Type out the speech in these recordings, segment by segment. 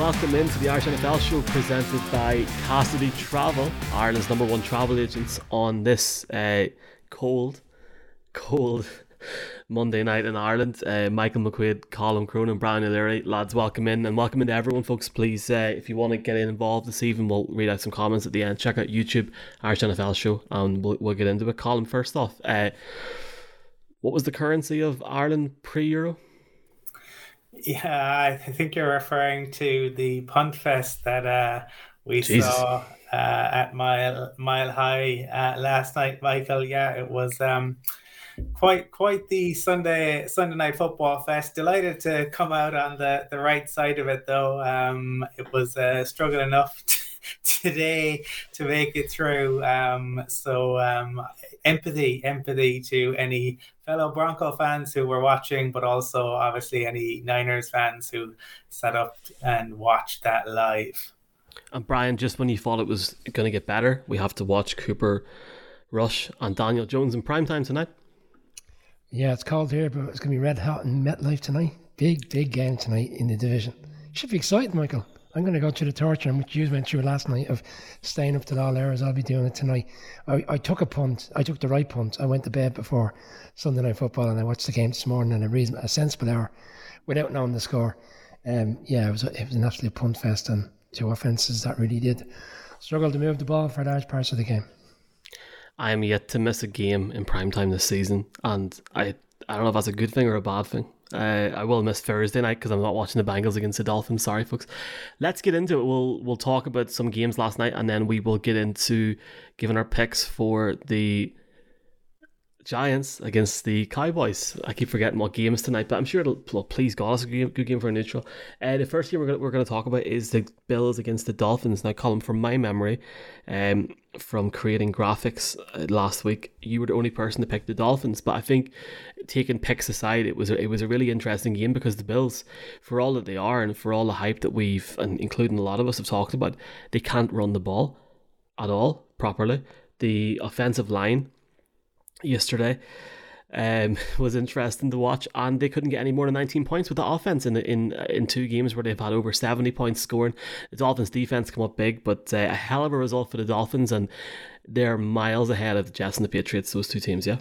welcome into the Irish NFL show presented by Cassidy Travel, Ireland's number one travel agents on this uh, cold, cold Monday night in Ireland. Uh, Michael McQuaid, Colin Cronin, Brian O'Leary, lads, welcome in and welcome into everyone, folks. Please, uh, if you want to get involved this evening, we'll read out some comments at the end. Check out YouTube, Irish NFL show, and we'll, we'll get into it. Colin, first off, uh, what was the currency of Ireland pre Euro? Yeah, I think you're referring to the punt fest that uh, we Jesus. saw uh, at Mile Mile High uh, last night, Michael. Yeah, it was um, quite quite the Sunday Sunday night football fest. Delighted to come out on the, the right side of it, though. Um, it was uh, struggle enough t- today to make it through. Um, so um, empathy, empathy to any fellow Bronco fans who were watching, but also obviously any Niners fans who sat up and watched that live. And Brian, just when you thought it was going to get better, we have to watch Cooper Rush and Daniel Jones in prime time tonight. Yeah, it's cold here, but it's going to be red hot in MetLife tonight. Big, big game tonight in the division. Should be exciting, Michael. I'm going to go through the torture, which you went through last night, of staying up till all hours. I'll be doing it tonight. I, I took a punt. I took the right punt. I went to bed before Sunday night football, and I watched the game this morning in a reason, a sensible hour, without knowing the score. Um, yeah, it was it was an absolute punt fest, and two offences that really did struggle to move the ball for large parts of the game. I am yet to miss a game in prime time this season, and I I don't know if that's a good thing or a bad thing. Uh, I will miss Thursday night because I'm not watching the Bengals against the Dolphins. Sorry, folks. Let's get into it. We'll we'll talk about some games last night, and then we will get into giving our picks for the Giants against the Cowboys. I keep forgetting what game is tonight, but I'm sure it'll well, please God, it's a good, good game for a neutral. Uh, the first game we're going we're to talk about is the Bills against the Dolphins. Now, Colin, from my memory, um, from creating graphics uh, last week, you were the only person to pick the Dolphins. But I think, taking picks aside, it was a, it was a really interesting game because the Bills, for all that they are and for all the hype that we've, and including a lot of us have talked about, they can't run the ball at all properly. The offensive line yesterday um, was interesting to watch, and they couldn't get any more than 19 points with the offense in in in two games where they've had over 70 points scoring. The Dolphins' defense come up big, but uh, a hell of a result for the Dolphins, and they're miles ahead of the Jets and the Patriots. Those two teams, yeah.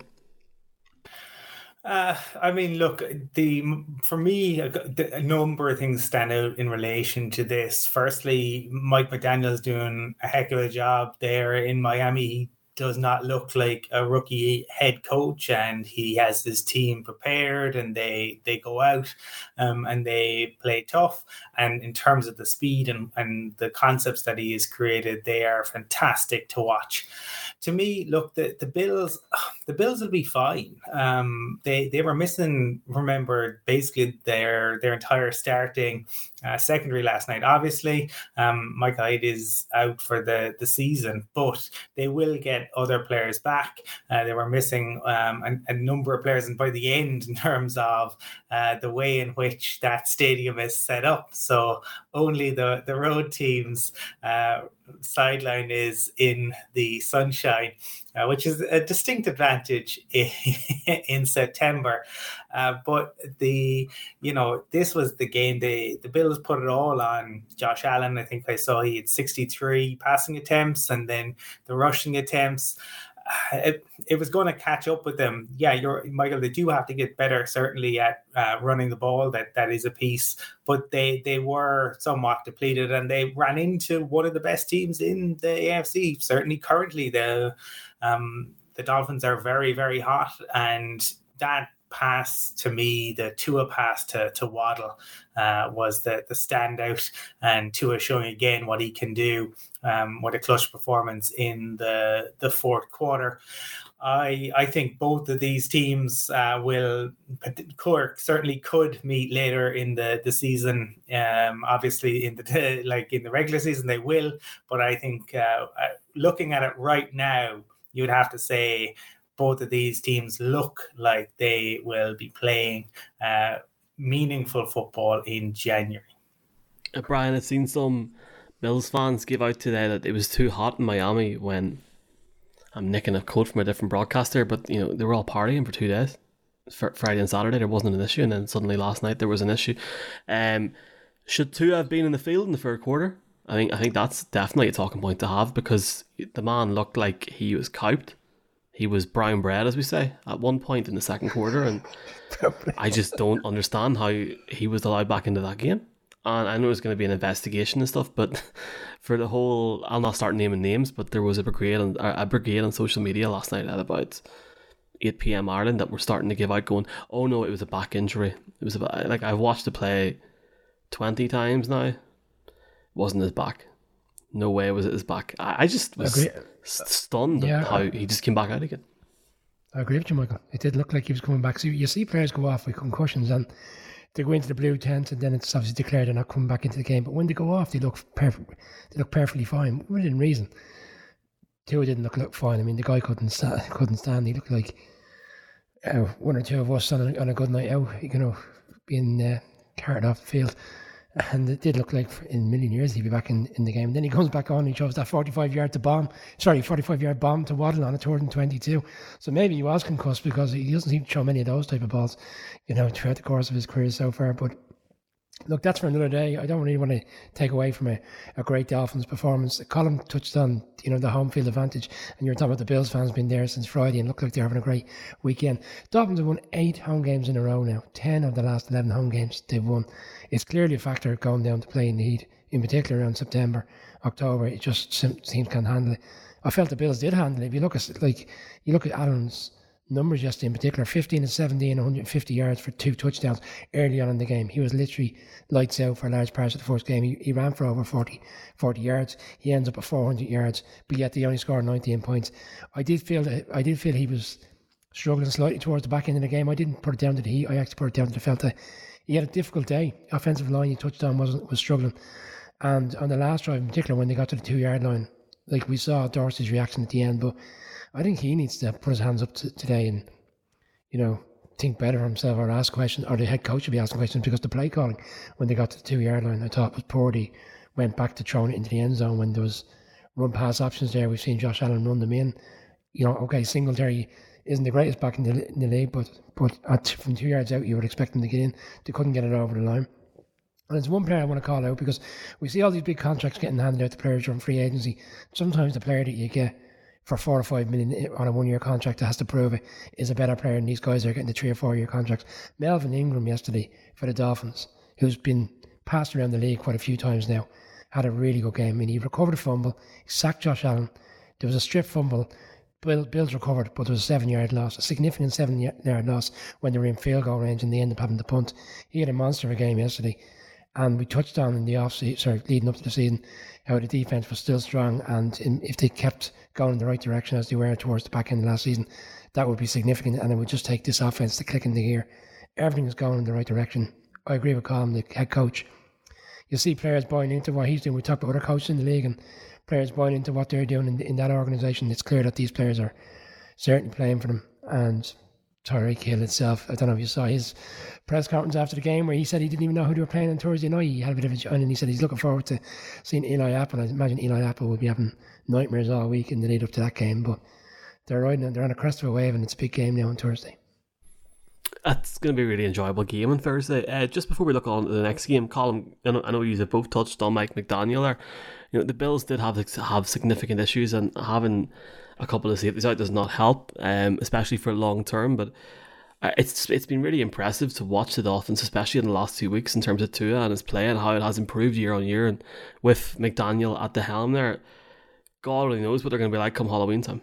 Uh, I mean, look, the for me, a, number of things stand out in relation to this. Firstly, Mike McDaniel's doing a heck of a job there in Miami. Does not look like a rookie head coach, and he has his team prepared, and they they go out um, and they play tough. And in terms of the speed and, and the concepts that he has created, they are fantastic to watch. To me, look, the, the Bills, the Bills will be fine. Um, they they were missing, remember, basically their their entire starting uh, secondary last night. Obviously, um, Micah Hyde is out for the, the season, but they will get other players back. Uh, they were missing um, a, a, number of players, and by the end, in terms of uh, the way in which that stadium is set up, so only the the road teams uh, sideline is in the sunshine, uh, which is a distinct advantage in, in September. Uh, but the you know this was the game they the Bills put it all on Josh Allen. I think I saw he had 63 passing attempts and then the rushing attempts it, it was going to catch up with them. Yeah, you're Michael. They do have to get better, certainly at uh, running the ball. That that is a piece, but they they were somewhat depleted, and they ran into one of the best teams in the AFC. Certainly, currently the um, the Dolphins are very very hot, and that pass to me, the Tua pass to, to Waddle uh, was the, the standout, and Tua showing again what he can do um, with a clutch performance in the, the fourth quarter. I I think both of these teams uh, will Cork certainly could meet later in the the season. Um, obviously, in the like in the regular season they will, but I think uh, uh looking at it right now, you would have to say both of these teams look like they will be playing uh, meaningful football in January. Uh, Brian, I've seen some Bills fans give out today that it was too hot in Miami when I'm nicking a quote from a different broadcaster, but you know they were all partying for Tua days, for Friday and Saturday. There wasn't an issue, and then suddenly last night there was an issue. Um, Should two have been in the field in the third quarter? I think I think that's definitely a talking point to have because the man looked like he was cowed. He was brown bread, as we say, at one point in the second quarter, and I just don't understand how he was allowed back into that game. And I know there's going to be an investigation and stuff, but for the whole, I'll not start naming names, but there was a brigade on a brigade on social media last night at about 8 p.m. Ireland that were starting to give out, going, "Oh no, it was a back injury. It was about like I've watched the play twenty times now. It wasn't his back. No way was it his back. I, I just was stunned yeah, how he just came back out again. I agree with you, Michael. It did look like he was coming back. So you see players go off with concussions and they go into the blue tent and then it's obviously declared they're not coming back into the game. But when they go off, they look perfect. They look perfectly fine within reason. Tua didn't look, look fine. I mean, the guy couldn't stand. Couldn't stand. He looked like uh, one or two of us on a, on a good night out. You know, being uh, carried off the field. And it did look like in a million years he'd be back in, in the game. And then he comes back on and he shows that 45 yard to bomb, sorry, 45 yard bomb to Waddle on a third and 22. So maybe he was concussed because he doesn't seem to show many of those type of balls, you know, throughout the course of his career so far. But look, that's for another day. I don't really want to take away from a, a great Dolphins performance. Colin touched on, you know, the home field advantage, and you're talking about the Bills fans being there since Friday and look like they're having a great weekend. Dolphins have won eight home games in a row now. Ten of the last eleven home games they've won. It's clearly a factor going down to play in the heat, in particular around September, October. It just seems can't handle it. I felt the Bills did handle it. If you look at like you look at Allen's numbers yesterday in particular 15 and 17 150 yards for two touchdowns early on in the game. He was literally lights out for large part of the first game. He, he ran for over 40 40 yards. He ends up at 400 yards but yet they only scored 19 points. I did feel that i did feel he was struggling slightly towards the back end of the game. I didn't put it down to the heat. I actually put it down to the felt that he had a difficult day. Offensive line he touched on wasn't was struggling. And on the last drive in particular when they got to the two yard line like we saw dorsey's reaction at the end but I think he needs to put his hands up to, today and, you know, think better of himself or ask questions, or the head coach should be asking questions because the play calling when they got to the two yard line, I thought was poor. He went back to throwing it into the end zone when there was run pass options there. We've seen Josh Allen run them in. You know, okay, Singletary isn't the greatest back in the, in the league, but but at, from two yards out, you would expect them to get in. They couldn't get it over the line. And there's one player I want to call out because we see all these big contracts getting handed out to players from free agency. Sometimes the player that you get for four or five million on a one year contract that has to prove it is a better player than these guys are getting the three or four year contracts. Melvin Ingram yesterday for the Dolphins, who's been passed around the league quite a few times now, had a really good game. I mean, he recovered a fumble, sacked Josh Allen. There was a strip fumble. Bill, Bills recovered, but there was a seven yard loss, a significant seven yard loss when they were in field goal range and they ended up having to punt. He had a monster of a game yesterday. And we touched on in the off season, sorry, leading up to the season, how the defense was still strong. And if they kept going in the right direction as they were towards the back end of last season, that would be significant. And it would just take this offense to click in the gear. Everything is going in the right direction. I agree with Colin, the head coach. You see players buying into what he's doing. We talk about other coaches in the league and players buying into what they're doing in, in that organisation. It's clear that these players are certainly playing for them. And Tyreek Hill itself. I don't know if you saw his press conference after the game where he said he didn't even know who they were playing on Thursday night. He had a bit of a join and he said he's looking forward to seeing Eli Apple. I imagine Eli Apple will be having nightmares all week in the lead up to that game. But they're riding, they're on a crest of a wave, and it's a big game now on Thursday. That's going to be a really enjoyable game on Thursday. Uh, just before we look on to the next game, Colin, I know, I know you have both touched on Mike McDaniel there. You know the Bills did have have significant issues, and having a couple of safeties out does not help, um, especially for long term. But uh, it's it's been really impressive to watch the Dolphins, especially in the last two weeks, in terms of Tua and his play and how it has improved year on year. And with McDaniel at the helm there, God only knows what they're going to be like come Halloween time.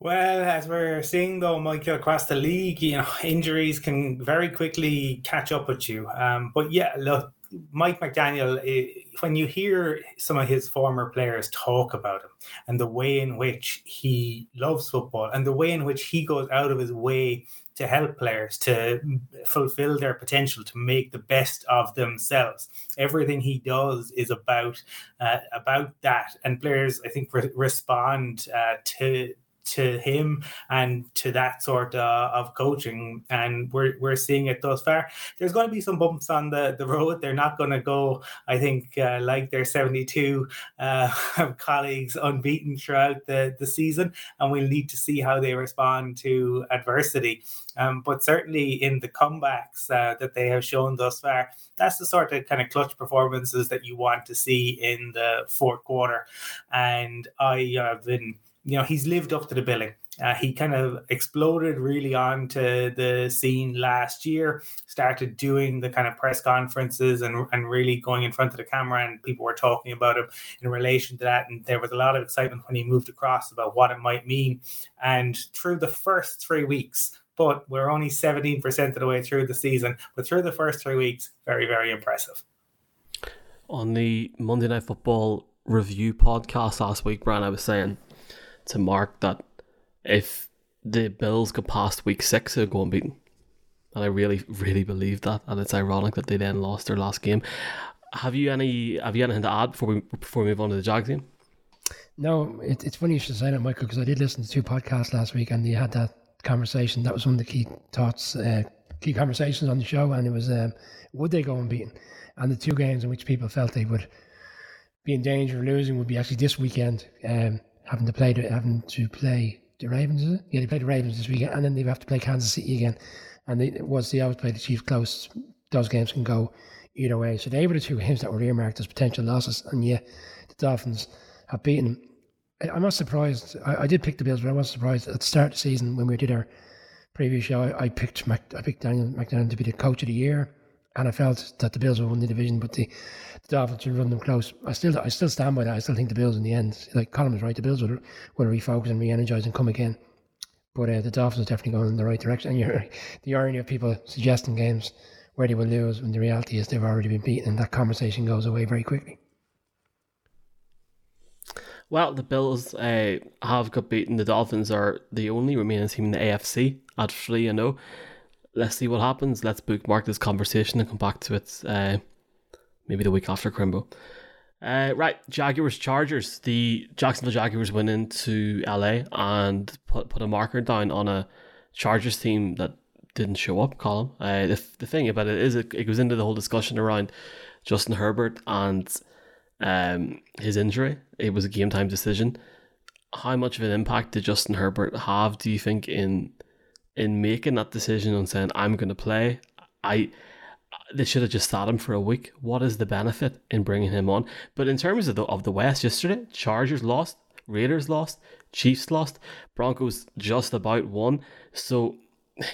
Well, as we're seeing though, Michael, across the league, you know, injuries can very quickly catch up with you. Um, but yeah, look, Mike McDaniel, eh, when you hear some of his former players talk about him and the way in which he loves football and the way in which he goes out of his way to help players to fulfill their potential to make the best of themselves everything he does is about uh, about that. And players i think re- respond uh, to to him and to that sort uh, of coaching. And we're, we're seeing it thus far. There's going to be some bumps on the, the road. They're not going to go, I think, uh, like their 72 uh, colleagues unbeaten throughout the, the season. And we'll need to see how they respond to adversity. Um, but certainly in the comebacks uh, that they have shown thus far, that's the sort of kind of clutch performances that you want to see in the fourth quarter. And I have been, you know, he's lived up to the billing. Uh, he kind of exploded really onto the scene last year, started doing the kind of press conferences and, and really going in front of the camera, and people were talking about him in relation to that. And there was a lot of excitement when he moved across about what it might mean. And through the first three weeks, but we're only 17% of the way through the season. But through the first three weeks, very, very impressive. On the Monday Night Football review podcast last week, Brian, I was saying to Mark that if the Bills go past week six, they'll go unbeaten. And I really, really believe that. And it's ironic that they then lost their last game. Have you any have you anything to add before we before we move on to the Jags game? No, it, it's funny you should say that, Michael, because I did listen to two podcasts last week and they had that conversation. That was one of the key thoughts, uh, key conversations on the show, and it was um, would they go unbeaten? And the two games in which people felt they would be in danger of losing would be actually this weekend, um, having to play the, having to play the Ravens. Yeah, they play the Ravens this weekend, and then they have to play Kansas City again. And they, once they always play the Chiefs close, those games can go either way. So they were the two games that were earmarked as potential losses, and yeah, the Dolphins have beaten them. I'm not surprised. I, I, did pick the Bills, but I was surprised at the start of the season when we did our previous show. I, I picked Mac, I picked Daniel McDonald to be the coach of the year, and I felt that the Bills would win the division, but the, the Dolphins would run them close. I still I still stand by that. I still think the Bills in the end, like Colin was right, the Bills will will refocus and re-energize and come again. But uh, the Dolphins are definitely going in the right direction. And you're, the irony of people suggesting games where they will lose when the reality is they've already been beaten, and that conversation goes away very quickly. Well, the Bills uh, have got beaten. The Dolphins are the only remaining team in the AFC at 3 and 0. Let's see what happens. Let's bookmark this conversation and come back to it uh, maybe the week after Crimbo. Uh, right, Jaguars Chargers. The Jacksonville Jaguars went into LA and put, put a marker down on a Chargers team that didn't show up, Colin. Uh, the, the thing about it is, it, it goes into the whole discussion around Justin Herbert and um, his injury. It was a game time decision. How much of an impact did Justin Herbert have? Do you think in in making that decision on saying I'm going to play? I they should have just sat him for a week. What is the benefit in bringing him on? But in terms of the of the West yesterday, Chargers lost, Raiders lost, Chiefs lost, Broncos just about won. So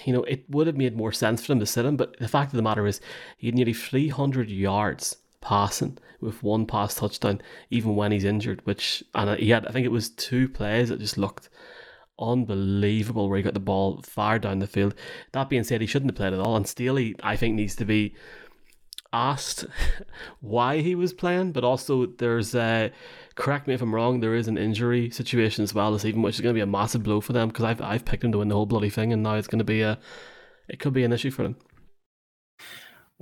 you know it would have made more sense for them to sit him. But the fact of the matter is, he had nearly 300 yards passing with one pass touchdown, even when he's injured. Which and he had, I think it was two plays that just looked unbelievable where he got the ball far down the field. That being said, he shouldn't have played at all, and Staley, I think, needs to be asked why he was playing, but also there's uh, correct me if I'm wrong, there is an injury situation as well this evening, which is going to be a massive blow for them because I've I've picked him to win the whole bloody thing, and now it's going to be a it could be an issue for them.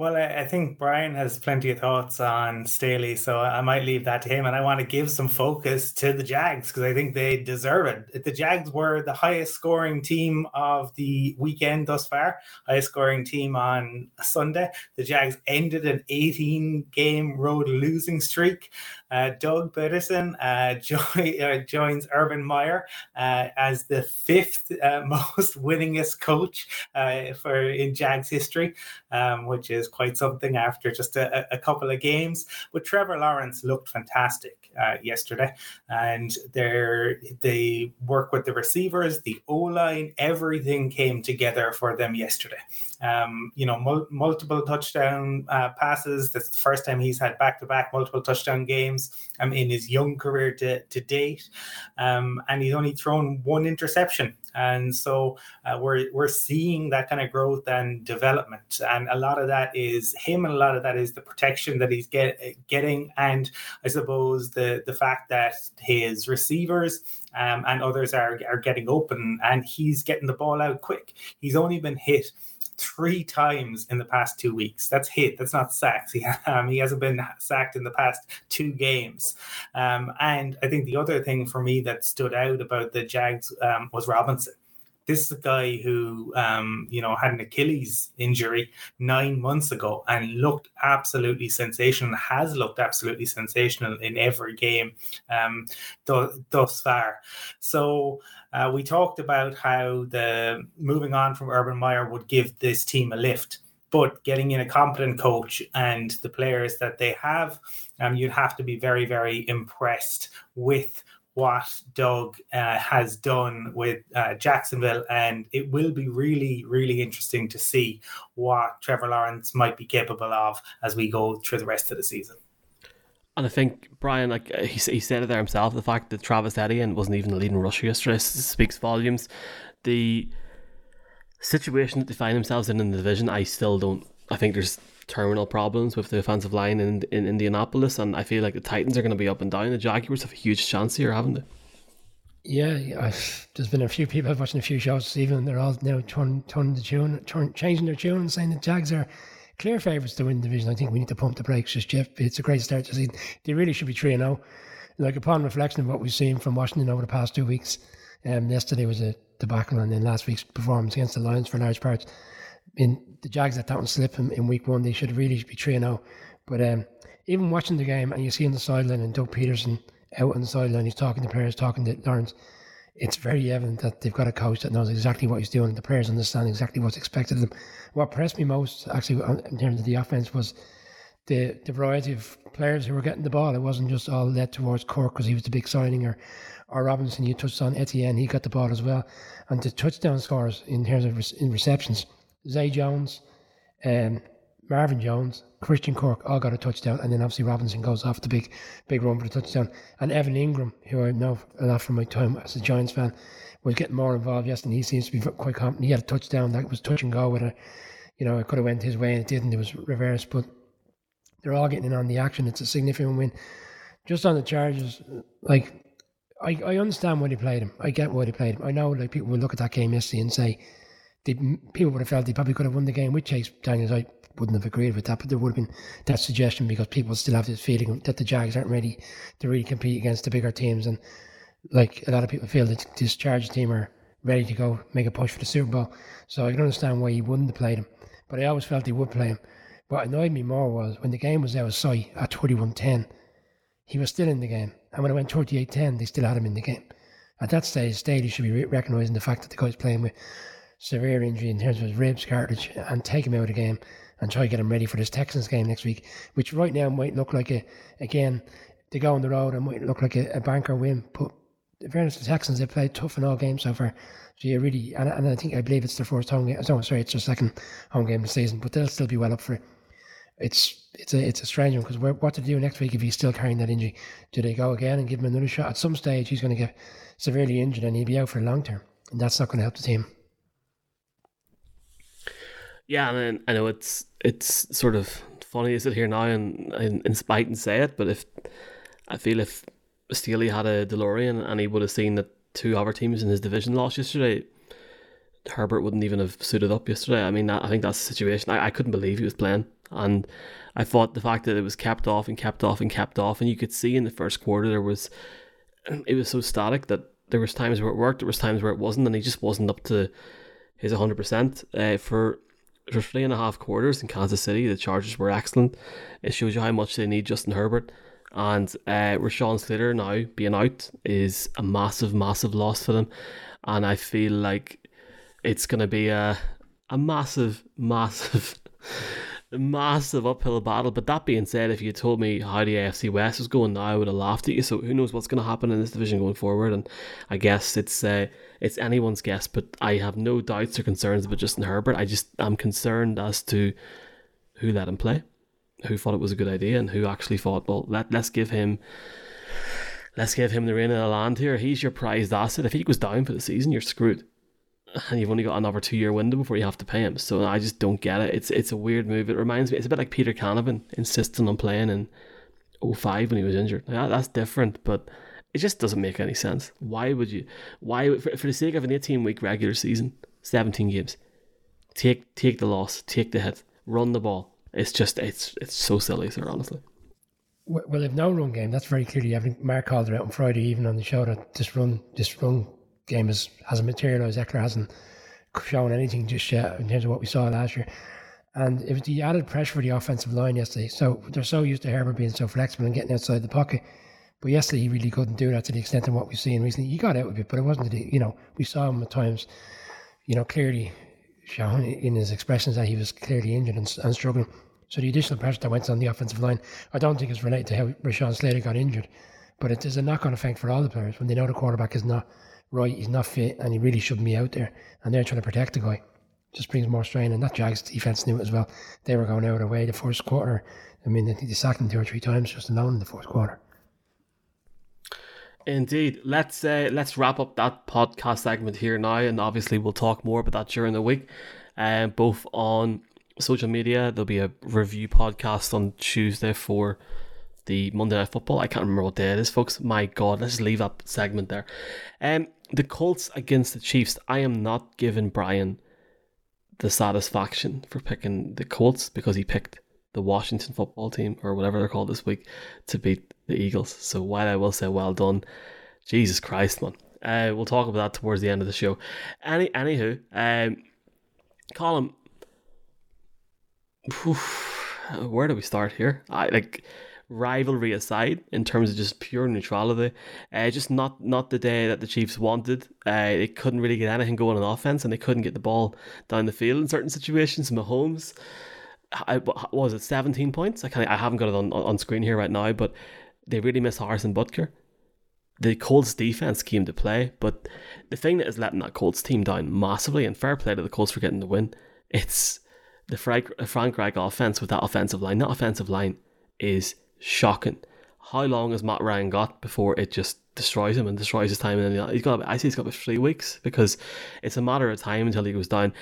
Well, I think Brian has plenty of thoughts on Staley, so I might leave that to him. And I want to give some focus to the Jags because I think they deserve it. The Jags were the highest scoring team of the weekend thus far, highest scoring team on Sunday. The Jags ended an 18 game road losing streak. Uh, Doug Pederson uh, uh, joins Urban Meyer uh, as the fifth uh, most winningest coach uh, for in Jags history, um, which is quite something after just a, a, couple of games. But Trevor Lawrence looked fantastic yesterday, and they work with the receivers, the O line, everything came together for them yesterday. Um, you know, mul- multiple touchdown passes. That's the first time he's had back to back multiple touchdown games um, in his young career to, to date. Um, and he's only thrown one interception. And so uh, we're, we're seeing that kind of growth and development. And a lot of that is him, and a lot of that is the protection that he's get, getting. And I suppose the, the fact that his receivers um, and others are are getting open, and he's getting the ball out quick. He's only been hit three times in the past two weeks. That's hit. That's not sacked. He, um, he hasn't been sacked in the past two games. Um, and I think the other thing for me that stood out about the Jags um, was Robinson. This is a guy who, um, you know, had an Achilles injury nine months ago and looked absolutely sensational. Has looked absolutely sensational in every game um, th- thus far. So uh, we talked about how the moving on from Urban Meyer would give this team a lift but getting in a competent coach and the players that they have, um, you'd have to be very, very impressed with what Doug uh, has done with uh, Jacksonville, and it will be really, really interesting to see what Trevor Lawrence might be capable of as we go through the rest of the season. And I think Brian, like uh, he, he said it there himself, the fact that Travis Etienne wasn't even the leading rusher yesterday speaks volumes. The situation that they find themselves in in the division, I still don't. I think there's terminal problems with the offensive line in, in Indianapolis, and I feel like the Titans are going to be up and down. The Jaguars have a huge chance here, haven't they? Yeah, I've, there's been a few people watching a few shows, even they're all now turning, turning the tune, turn, changing their tune and saying the Jags are clear favourites to win the division. I think we need to pump the brakes just Jeff. It's a great start to see. They really should be 3 0. Like upon reflection of what we've seen from Washington over the past two weeks, um, yesterday was a debacle, and then last week's performance against the Lions for large parts in the Jags that don't slip in, in week one, they should really be 3 0. But um, even watching the game and you see on the sideline and Doug Pederson out on the sideline, he's talking to players, talking to Lawrence. It's very evident that they've got a coach that knows exactly what he's doing the players understand exactly what's expected of them. What impressed me most, actually, in terms of the offense, was the, the variety of players who were getting the ball. It wasn't just all led towards Kirk because he was the big signing or, or Robinson. You touched on Etienne, he got the ball as well. And the touchdown scores in terms of re- in receptions Zay Jones, um, Marvin Jones, Christian Kirk all got a touchdown, and then obviously Robinson goes off the big, big run for the touchdown. And Evan Engram, who I know a lot from my time as a Giants fan, was getting more involved yesterday. He seems to be quite confident. He had a touchdown that was touch and go with a, you know, it could have went his way and it didn't. It was reversed, but they're all getting in on the action. It's a significant win. Just on the Chargers, like I, I understand why they played him. I get why they played him. I know like people will look at that game yesterday and say they, people would have felt they probably could have won the game with Chase Daniels. I wouldn't have agreed with that, but there would have been that suggestion because people still have this feeling that the Jags aren't ready to really compete against the bigger teams. And like a lot of people feel that this Chargers team are ready to go make a push for the Super Bowl. So I can understand why he wouldn't have played him. But I always felt he would play him. What annoyed me more was when the game was out of sight at 21 10, he was still in the game. And when it went 38 10, they still had him in the game. At that stage, Staley should be recognising the fact that the guy's playing with severe injury in terms of his ribs, cartilage, and take him out of the game and try to get him ready for this Texans game next week, which right now might look like a, again, they go on the road and might look like a, a banker win. But in fairness, the Texans, they played tough in all games so far. So you really, and, and I think, I believe it's their first home game. Oh, sorry, it's their second home game of the season, but they'll still be well up for it. It's it's a it's a strange one because what to do next week if he's still carrying that injury? Do they go again and give him another shot? At some stage, he's going to get severely injured and he'll be out for long term, and that's not going to help the team. Yeah, and I know it's it's sort of funny to sit here now and, in spite and say it, but if I feel if Staley had a DeLorean and he would have seen that two other teams in his division lost yesterday, Herbert wouldn't even have suited up yesterday. I mean, I think that's the situation. I, I couldn't believe he was playing, and I thought the fact that it was kept off and kept off and kept off, and you could see in the first quarter there was it was so static that there was times where it worked, there was times where it wasn't, and he just wasn't up to his hundred uh, percent for for three and a half quarters in Kansas City, the Chargers were excellent. It shows you how much they need Justin Herbert. And uh, Rashawn Slater now being out is a massive, massive loss for them. And I feel like it's going to be a, a massive, massive massive uphill battle. But that being said, if you told me how the AFC West was going now, I would have laughed at you. So who knows what's going to happen in this division going forward? And I guess it's uh, it's anyone's guess. But I have no doubts or concerns about Justin Herbert. I just I'm concerned as to who let him play, who thought it was a good idea, and who actually thought, well, let let's give him. Let's give him the reign of the land here. He's your prized asset. If he goes down for the season, you're screwed and you've only got another two year window before you have to pay him. So I just don't get it. It's it's a weird move. It reminds me. It's a bit like Peter Canavan insisting on playing in 05 when he was injured. Yeah, that's different, but It just doesn't make any sense. Why would you? Why for, for the sake of an 18 week regular season, 17 games, take take the loss, take the hit, run the ball. It's just it's it's so silly, sir. Honestly. Well, they've no run game. That's very clearly. I Mark called it out on Friday even on the show that this run this run game is, hasn't materialised. Ekeler hasn't shown anything just yet in terms of what we saw last year. And it was the added pressure for the offensive line yesterday. So they're so used to Herbert being so flexible and getting outside the pocket. But yesterday he really couldn't do that to the extent of what we've seen recently. He got out of it, but it wasn't the you know, we saw him at times, you know, clearly shown in his expressions that he was clearly injured and, and struggling. So the additional pressure that went on the offensive line, I don't think is related to how Rashawn Slater got injured. But it is a knock on effect for all the players when they know the quarterback is not right, he's not fit, and he really shouldn't be out there. And they're trying to protect the guy just brings more strain. And that Jags defense knew it as well. They were going out of their way the first quarter. I mean, I think they sacked him two or three times just alone in the fourth quarter. Indeed. Let's uh, let's wrap up that podcast segment here now, and obviously we'll talk more about that during the week, um, both on social media. There'll be a review podcast on Tuesday for the Monday Night Football. I can't remember what day it is, folks. My God, let's leave that segment there. Um, the Colts against the Chiefs. I am not giving Brian the satisfaction for picking the Colts because he picked the Washington football team or whatever they're called this week to beat the Eagles. So while I will say well done, Jesus Christ, man. Uh, we'll talk about that towards the end of the show. Any anywho, um, Colin, where do we start here? I like rivalry aside, in terms of just pure neutrality, uh, just not not the day that the Chiefs wanted. Uh, they couldn't really get anything going on offense, and they couldn't get the ball down the field in certain situations. Mahomes, I, was it seventeen points? I can I haven't got it on on screen here right now, but they really miss Harrison Butker. The Colts defense came to play, but the thing that is letting that Colts team down massively, and fair play to the Colts for getting the win, it's the Frank, Frank Reich offense with that offensive line. That offensive line is shocking. How long has Matt Ryan got before it just destroys him and destroys his time? And he's got, I say he's got about three weeks because it's a matter of time until he goes down.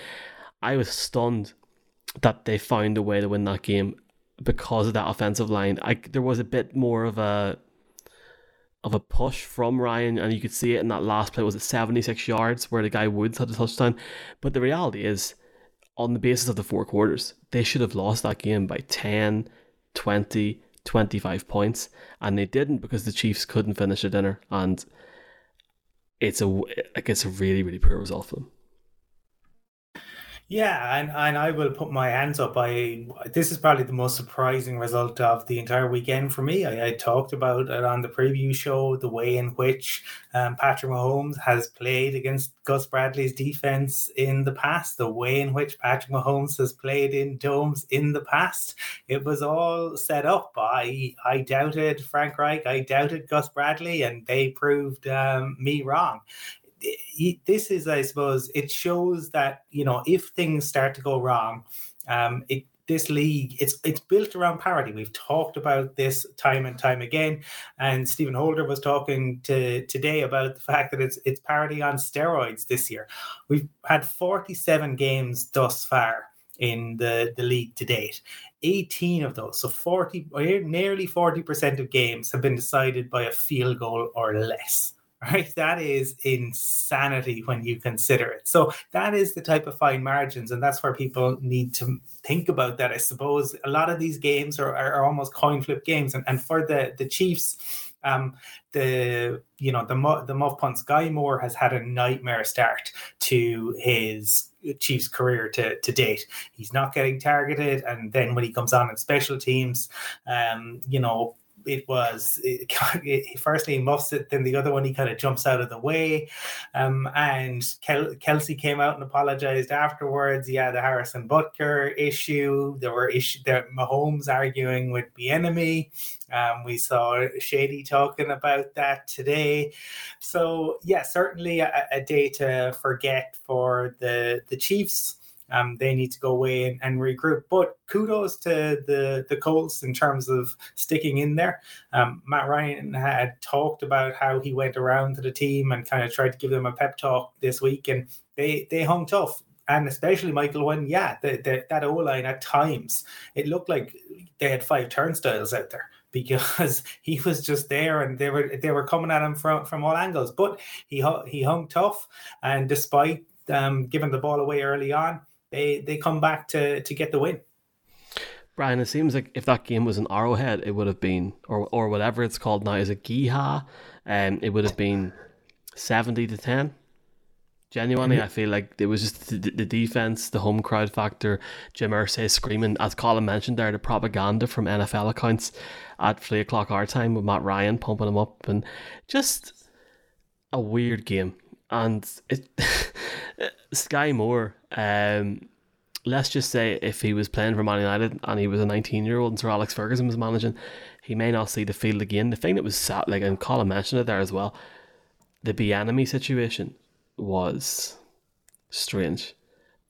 I was stunned that they found a way to win that game because of that offensive line. I there was a bit more of a of a push from Ryan, and you could see it in that last play. Was it seventy six yards where the guy Woods had a touchdown? But the reality is, on the basis of the four quarters, they should have lost that game by 10, 20, 25 points, and they didn't because the Chiefs couldn't finish the dinner, and it's a like it's a really really poor result for them. Yeah, and, and I will put my hands up. I this is probably the most surprising result of the entire weekend for me. I, I talked about it on the preview show, the way in which um, Patrick Mahomes has played against Gus Bradley's defense in the past, the way in which Patrick Mahomes has played in domes in the past. It was all set up. I I doubted Frank Reich, I doubted Gus Bradley, and they proved um, me wrong this is, I suppose, it shows that you know if things start to go wrong, um, it this league it's it's built around parity. We've talked about this time and time again, and Stephen Holder was talking to today about the fact that it's it's parity on steroids this year. We've had 47 games thus far in the, the league to date. 18 of those, so 40 nearly 40% of games have been decided by a field goal or less right? That is insanity when you consider it. So that is the type of fine margins, and that's where people need to think about that. I suppose a lot of these games are, are almost coin flip games, and, and for the the Chiefs. Um, the you know the the muff punt Skyy Moore has had a nightmare start to his Chiefs career to, to date. He's not getting targeted, and then when he comes on in special teams, um, you know it was it, it, firstly he muffs it, then the other one he kind of jumps out of the way. Um, and Kel- Kelce came out and apologized afterwards. Yeah, the Harrison Butker issue. There were issues that Mahomes arguing with the enemy. Um, we saw Shady talking about that today. So yeah, certainly a, a day to forget for the the Chiefs. Um, they need to go away and, and, regroup. But kudos to the the Colts in terms of sticking in there. Um, Matt Ryan had talked about how he went around to the team and kind of tried to give them a pep talk this week, and they they hung tough. And especially Michael, when yeah, the, the, that O line at times it looked like they had five turnstiles out there because he was just there and they were they were coming at him from from all angles. But he he hung tough, and despite um, giving the ball away early on, they they come back to to get the win. Brian, it seems like if that game was an Arrowhead, it would have been, or or whatever it's called now, is it GEHA? And um, it would have been seventy to ten. Genuinely, mm-hmm. I feel like it was just the, the, defense, the home crowd factor, Jim Irsay screaming, as Colin mentioned there, the propaganda from NFL accounts at three o'clock our time with Matt Ryan pumping him up, and just a weird game. And it, Skyy Moore, um, let's just say if he was playing for Man United and he was a 19 year old and Sir Alex Ferguson was managing, he may not see the field again. The thing that was sad, like, and Colin mentioned it there as well, the Bieniemy situation was strange.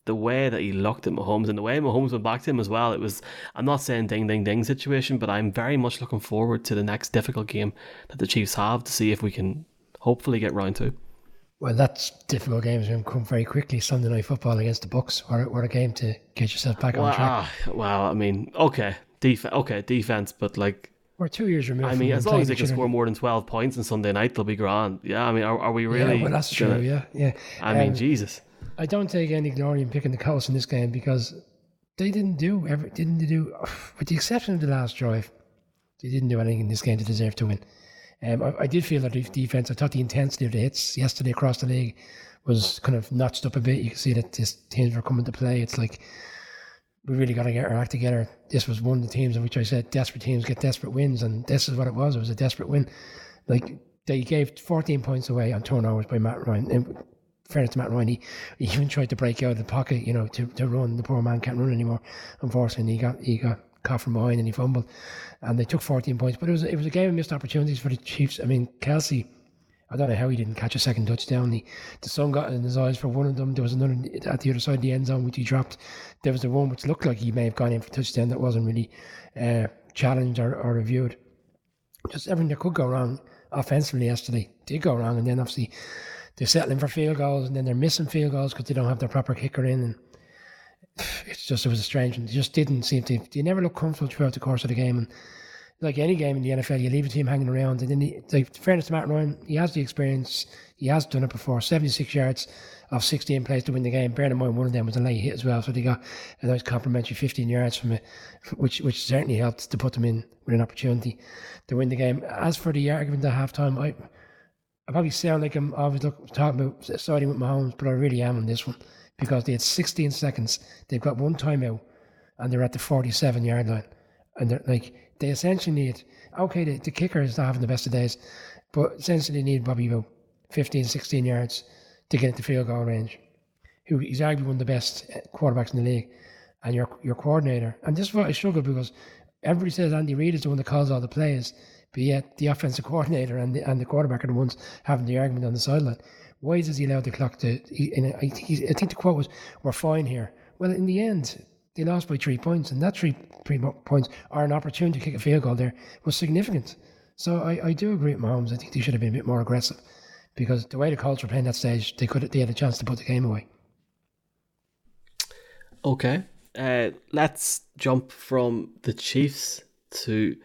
The way that he looked at Mahomes and the way Mahomes went back to him as well, it was, I'm not saying ding ding ding situation, but I'm very much looking forward to the next difficult game that the Chiefs have to see if we can hopefully get round to. Well, that's difficult games going to come very quickly. Sunday night football against the Bucs, or, or a game to get yourself back well, on track. Uh, well, I mean, okay, defense, okay, defense, but like we're two years removed. I mean, as long as they can score more than twelve points on Sunday night, they'll be grand. Yeah, I mean, are, are we really? Yeah, well, that's true. Gonna, yeah, yeah. I um, mean, Jesus. I don't take any glory in picking the Colts in this game because they didn't do ever didn't do, with the exception of the last drive, they didn't do anything in this game to deserve to win. Um, I, I, did feel that the defense. I thought the intensity of the hits yesterday across the league was kind of notched up a bit. You can see that these teams were coming to play. It's like we really got to get our act together. This was one of the teams in which I said desperate teams get desperate wins, and this is what it was. It was a desperate win. Like they gave 14 points away on turnovers by Matt Ryan. And fairness to Matt Ryan, he, he even tried to break out of the pocket, you know, to, to run. The poor man can't run anymore. Unfortunately, he got he got caught from behind and he fumbled, and they took 14 points. But it was it was a game of missed opportunities for the Chiefs. I mean, Kelce. I don't know how he didn't catch a second touchdown. The, the sun got in his eyes for one of them. There was another at the other side of the end zone which he dropped. There was the one which looked like he may have gone in for touchdown that wasn't really uh, challenged or, or reviewed. Just everything that could go wrong offensively yesterday did go wrong, and then obviously they're settling for field goals, and then they're missing field goals because they don't have their proper kicker in. And it's just it was a strange one. Just didn't seem to. They never looked comfortable throughout the course of the game, and like any game in the NFL, you leave a team hanging around. And then, he, like, fairness to Matt Ryan, he has the experience. He has done it before. 76 yards of 16 plays to win the game. Bearing in mind, one of them was a late hit as well. So they got a nice complimentary 15 yards from it, which, which certainly helped to put them in with an opportunity to win the game. As for the argument at halftime, I, I probably sound like I'm always talking about siding with Mahomes, but I really am on this one because they had 16 seconds. They've got one timeout and they're at the 47 yard line. And they're like, they essentially need, okay, the, the kicker is not having the best of days, but essentially need probably about 15, 16 yards to get into field goal range. Who is arguably one of the best uh, quarterbacks in the league, and your your coordinator. And this is what I struggle because everybody says Andy Reid is the one that calls all the plays, but yet the offensive coordinator and the, and the quarterback are the ones having the argument on the sideline. Why does he allow the clock to? He, I, think I think the quote was, "We're fine here." Well, in the end, they lost by three points, and that three three points are an opportunity to kick a field goal there was significant. So I, I do agree with Mahomes. I think they should have been a bit more aggressive because the way the Colts were playing that stage, they could they had a chance to put the game away. Okay, uh, let's jump from the Chiefs to.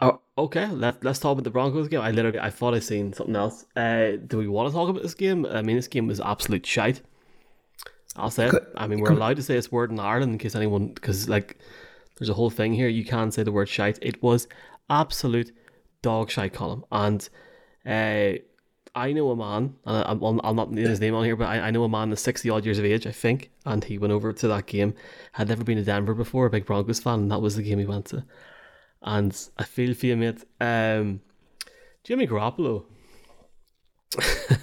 Oh, okay. Let Let's talk about the Broncos game. I literally I thought I seen something else. Uh, do we want to talk about this game? I mean, this game was absolute shite. I'll say it. I mean, we're allowed to say this word in Ireland in case anyone, because like, there's a whole thing here. You can say the word shite. It was absolute dog shite Colin, and uh, I know a man, and I'll, I'll not name his name on here, but I, I know a man that's sixty odd years of age, I think, and he went over to that game. Had never been to Denver before, a big Broncos fan, and that was the game he went to. And I feel for you, mate. Um, Jimmy Garoppolo.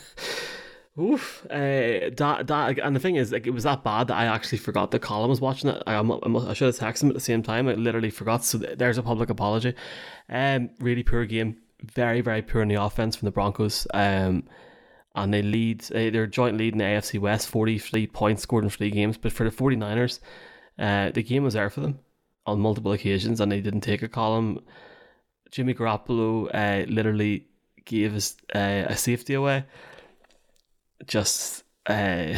Oof. Uh, that, that, and the thing is, like, it was that bad that I actually forgot that Colin was watching it. I, I, I should have texted him at the same time. I literally forgot. So there's a public apology. Um, really poor game. Very, very poor in the offense from the Broncos. Um, and they lead, uh, they're joint lead in the AFC West, 43 points scored in three games. But for the 49ers, uh, the game was there for them on multiple occasions and they didn't take a column. Jimmy Garoppolo uh, literally gave us uh, a safety away just uh,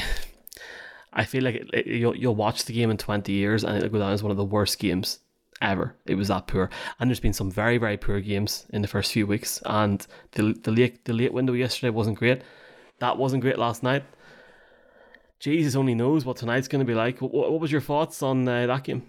I feel like it, it, you'll you'll watch the game in twenty years and it'll go down as one of the worst games ever. It was that poor, and there's been some very very poor games in the first few weeks, and the the late the late window yesterday wasn't great. That wasn't great last night. Jesus only knows what tonight's going to be like. What, what was your thoughts on uh, that game?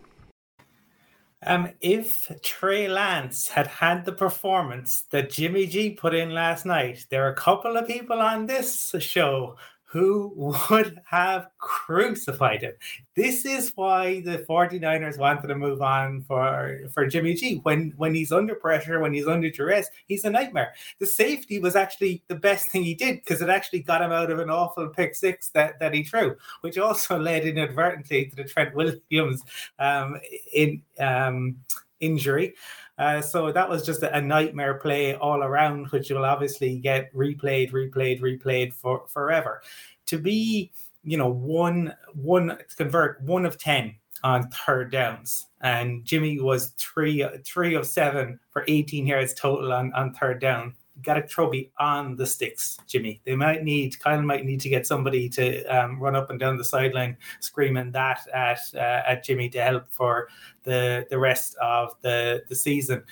Um, if Trey Lance had had the performance that Jimmy G put in last night, there are a couple of people on this show who would have crucified him. This is why the 49ers wanted to move on for, for Jimmy G. When when he's under pressure, when he's under duress, he's a nightmare. The safety was actually the best thing he did because it actually got him out of an awful pick six that, that he threw, which also led inadvertently to the Trent Williams um, in um, injury. Uh, so that was just a, nightmare play all around, which will obviously get replayed, replayed, replayed for forever. To be, you know, one one convert one of ten on third downs, and Jimmy was three three of seven for 18 yards total on, on third down got to throw on the sticks, Jimmy. They might need Kyle might need to get somebody to um, run up and down the sideline screaming that at uh, at Jimmy to help for the the rest of the the season.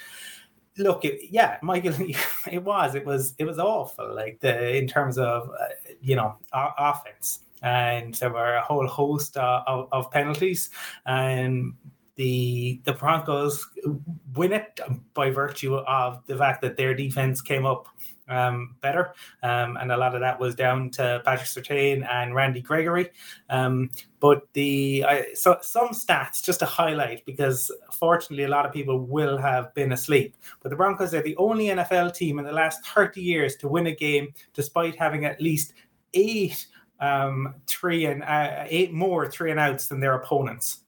Look, it, yeah, Michael, it was it was it was awful. Like the in terms of uh, you know offense, and there were a whole host of, of, of penalties, and the the Broncos win it by virtue of the fact that their defense came up um, better, um, and a lot of that was down to Patrick Surtain and Randy Gregory. Um, but the I, so some stats just to highlight because fortunately a lot of people will have been asleep. But the Broncos are the only NFL team in the last 30 years to win a game despite having at least eight um, three and uh, eight more three and outs than their opponents.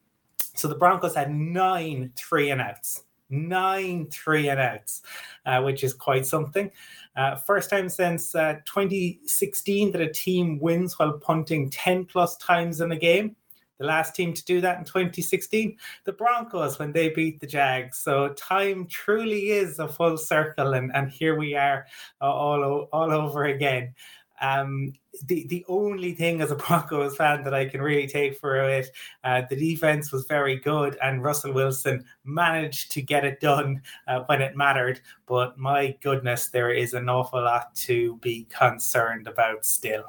So the Broncos had nine three and outs, nine three and outs, uh, which is quite something. Uh, first time since uh, 2016 that a team wins while punting 10 plus times in a game. The last team to do that in 2016, the Broncos, when they beat the Jags. So time truly is a full circle, and, and here we are uh, all, all over again. Um, the the only thing as a Broncos fan that I can really take for it, uh, the defense was very good, and Russell Wilson managed to get it done uh, when it mattered. But my goodness, there is an awful lot to be concerned about still.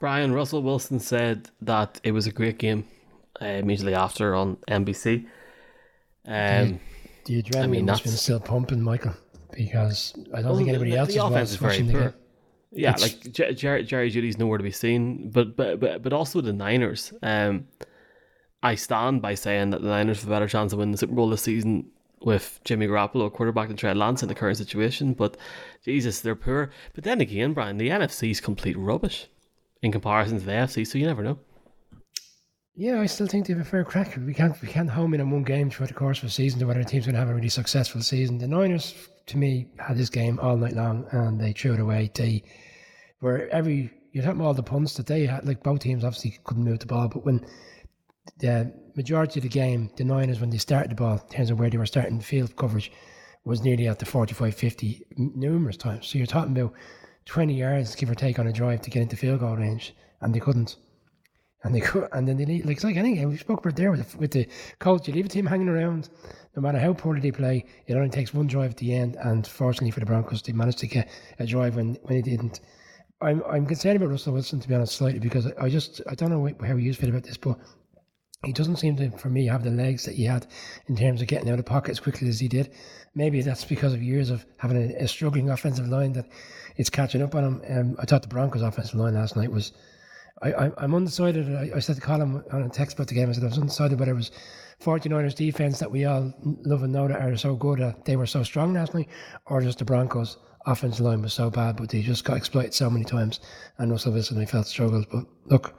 Brian Russell Wilson said that it was a great game uh, immediately after on NBC. Um, the, the adrenaline I mean, must been still pumping, Michael, because I don't well, think anybody the, else the is watching the game. Yeah, it's... like J- Jerry, Jerry Jeudy's nowhere to be seen, but but but but also the Niners. Um, I stand by saying that the Niners have a better chance of winning the Super Bowl this season with Jimmy Garoppolo, quarterback, and Trey Lance in the current situation. But Jesus, they're poor. But then again, Brian, the NFC is complete rubbish in comparison to the AFC. So you never know. Yeah, I still think they have a fair crack. We can't we can't home in on one game throughout the course of a season to whether a team's going to have a really successful season. The Niners, to me, had this game all night long and they threw it away. They where every you have all the punts that they had, like both teams obviously couldn't move the ball, but when the majority of the game, the Niners, when they started the ball, in terms of where they were starting field coverage, was nearly at the 45 50 numerous times. So you're talking about 20 yards, give or take, on a drive to get into field goal range, and they couldn't. And they could, and then they need, like, it's like any game. We spoke about there with the, with the coach. You leave a team hanging around, no matter how poorly they play, it only takes one drive at the end. And fortunately for the Broncos, they managed to get a drive when, when they didn't. I'm I'm concerned about Russell Wilson to be honest slightly because I, just I don't know how you feel about this, but he doesn't seem to for me have the legs that he had in terms of getting out of pocket as quickly as he did. Maybe that's because of years of having a, a struggling offensive line that it's catching up on him. Um, I thought the Broncos' offensive line last night was. I, am undecided. I, I said to Colin on a text about the game, I said I was undecided whether it was 49ers defense that we all love and know that are so good that they were so strong last night, or just the Broncos offensive line was so bad, but they just got exploited so many times. And Russell Wilson, I felt struggled. But look,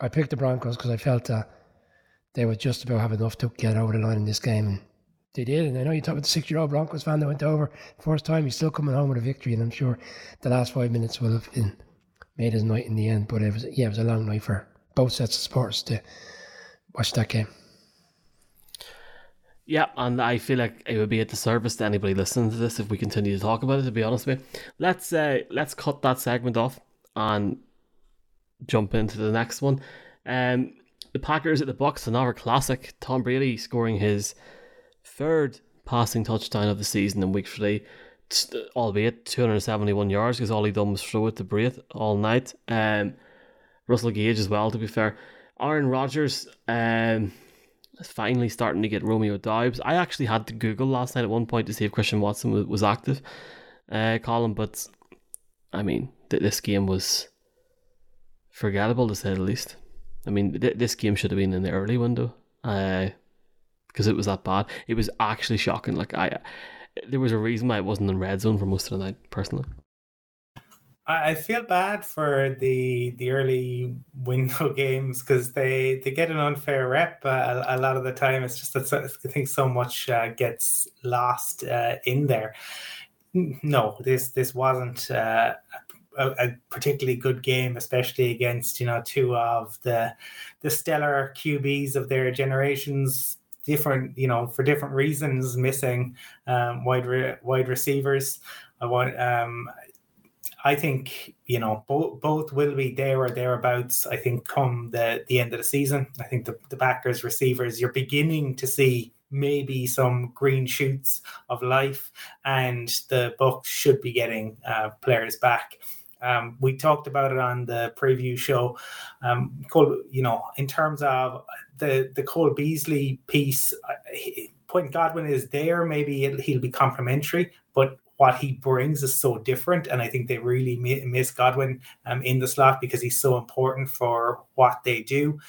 I picked the Broncos because I felt that they would just about have enough to get over the line in this game. And they did. And I know you talked about the six year old Broncos fan that went over first time. He's still coming home with a victory. And I'm sure the last five minutes will have been made his night in the end. But it was, yeah, it was a long night for both sets of sports to watch that game. Yeah, and I feel like it would be a disservice to anybody listening to this if we continue to talk about it. To be honest with you, let's uh, let's cut that segment off and jump into the next one. Um, the Packers at the Bucs, another classic. Tom Brady scoring his third passing touchdown of the season in week three, albeit 271 yards because all he done was throw it to Brate all night. Um, Russell Gage as well, to be fair. Aaron Rodgers um, finally starting to get Romeo Doubs. I actually had to Google last night at one point to see if Christian Watson was, was active, uh, Colin, but I mean, th- this game was forgettable to say the least. I mean, th- this game should have been in the early window. Uh, because it was that bad. It was actually shocking. Like I, there was a reason why it wasn't in red zone for most of the night. Personally, I feel bad for the the early window games because they they get an unfair rep uh, a, a, lot of the time. It's just that I think so much uh, gets lost uh, in there. No, this this wasn't uh, a, a, particularly good game, especially against you know two of the the stellar QBs of their generations different, you know, for different reasons, missing um, wide re- wide receivers. I want. Um, I think you know both both will be there or thereabouts. I think come the the end of the season. I think the the Packers receivers you're beginning to see maybe some green shoots of life, and the Bucs should be getting uh, players back. Um, we talked about it on the preview show. Um, called, you know, in terms of the the Cole Beasley piece, point Godwin is there. Maybe he'll be complimentary, but what he brings is so different. And I think they really miss Godwin um, in the slot because he's so important for what they do.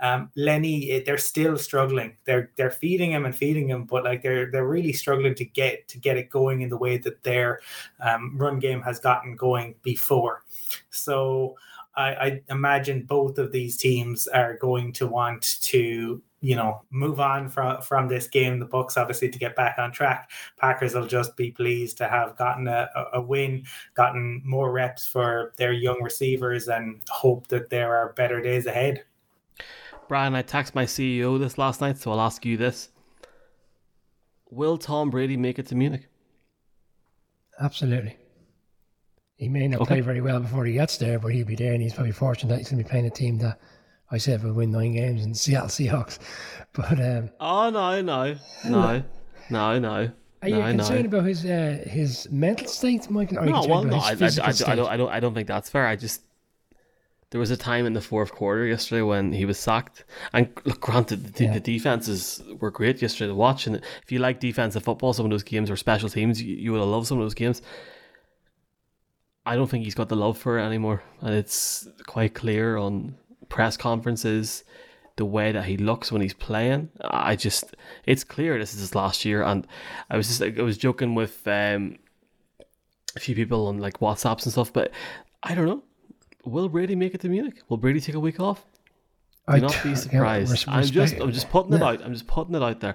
Um, Lenny, eh, they're still struggling. They're they're feeding him and feeding him, but like they're they're really struggling to get to get it going in the way that their um, run game has gotten going before. So. I, I imagine both of these teams are going to want to you know move on from from this game. The Bucs obviously to get back on track. Packers will just be pleased to have gotten a, a win gotten more reps for their young receivers and hope that there are better days ahead. Brian i texted my ceo this last night so i'll ask you this. Will tom brady make it to munich? Absolutely. He may not okay. play very well before he gets there, but he'll be there, and he's probably fortunate that he's going to be playing a team that I said we'll win nine games in Seattle Seahawks. But um, oh no, no, no, no, no. Are you no, concerned no. about his uh, his mental state, Michael? No, well, no, I, I, I, I, don't, I don't, I don't think that's fair. I just there was a time in the fourth quarter yesterday when he was sacked. And look, granted, the, yeah. the defenses were great yesterday to watch. And if you like defensive football, some of those games or special teams, you, you would have loved some of those games. I don't think he's got the love for it anymore, and it's quite clear on press conferences, the way that he looks when he's playing. I just, it's clear this is his last year, and I was just like, I was joking with um, a few people on like WhatsApps and stuff, but I don't know. Will Brady make it to Munich? Will Brady take a week off? Do I not be surprised. Yeah, I'm just, I'm just putting it out. I'm just putting it out there.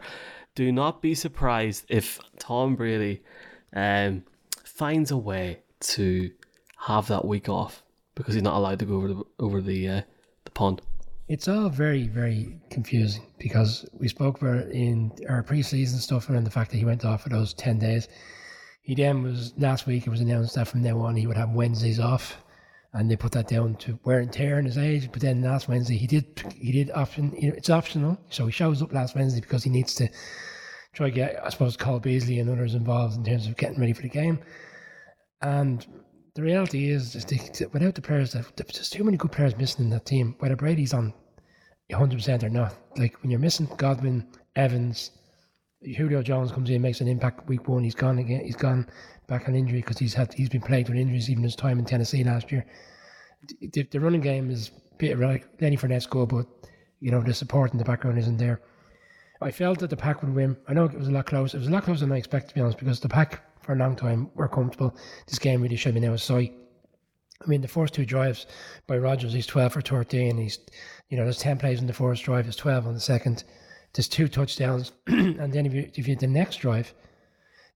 Do not be surprised if Tom Brady um, finds a way to have that week off because he's not allowed to go over the over the uh, the pond. It's all very very confusing because we spoke about it in our preseason stuff around the fact that he went off for those ten days. He then was last week. It was announced that from now on he would have Wednesdays off, and they put that down to wear and tear in his age. But then last Wednesday he did he did option. You know, it's optional, so he shows up last Wednesday because he needs to try to get I suppose Cole Beasley and others involved in terms of getting ready for the game. And the reality is, is without the players, there's too many good players missing in that team. Whether Brady's on 100% or not, like when you're missing Godwin, Evans, Julio Jones comes in, makes an impact week one. He's gone again. He's gone back on injury because he's had he's been plagued with injuries even his time in Tennessee last year. The, the running game is bit like Lenny Fournette's good, but you know the support in the background isn't there. I felt that the pack would win. I know it was a lot close. It was a lot closer than I expected to be honest, because the pack for a long time. We're comfortable. This game really should be now sight. I mean, the first two drives by Rodgers, he's 12 for 13. He's, you know, there's 10 plays in the first drive, there's 12 on the second. There's two touchdowns. and then if you, if you the next drive,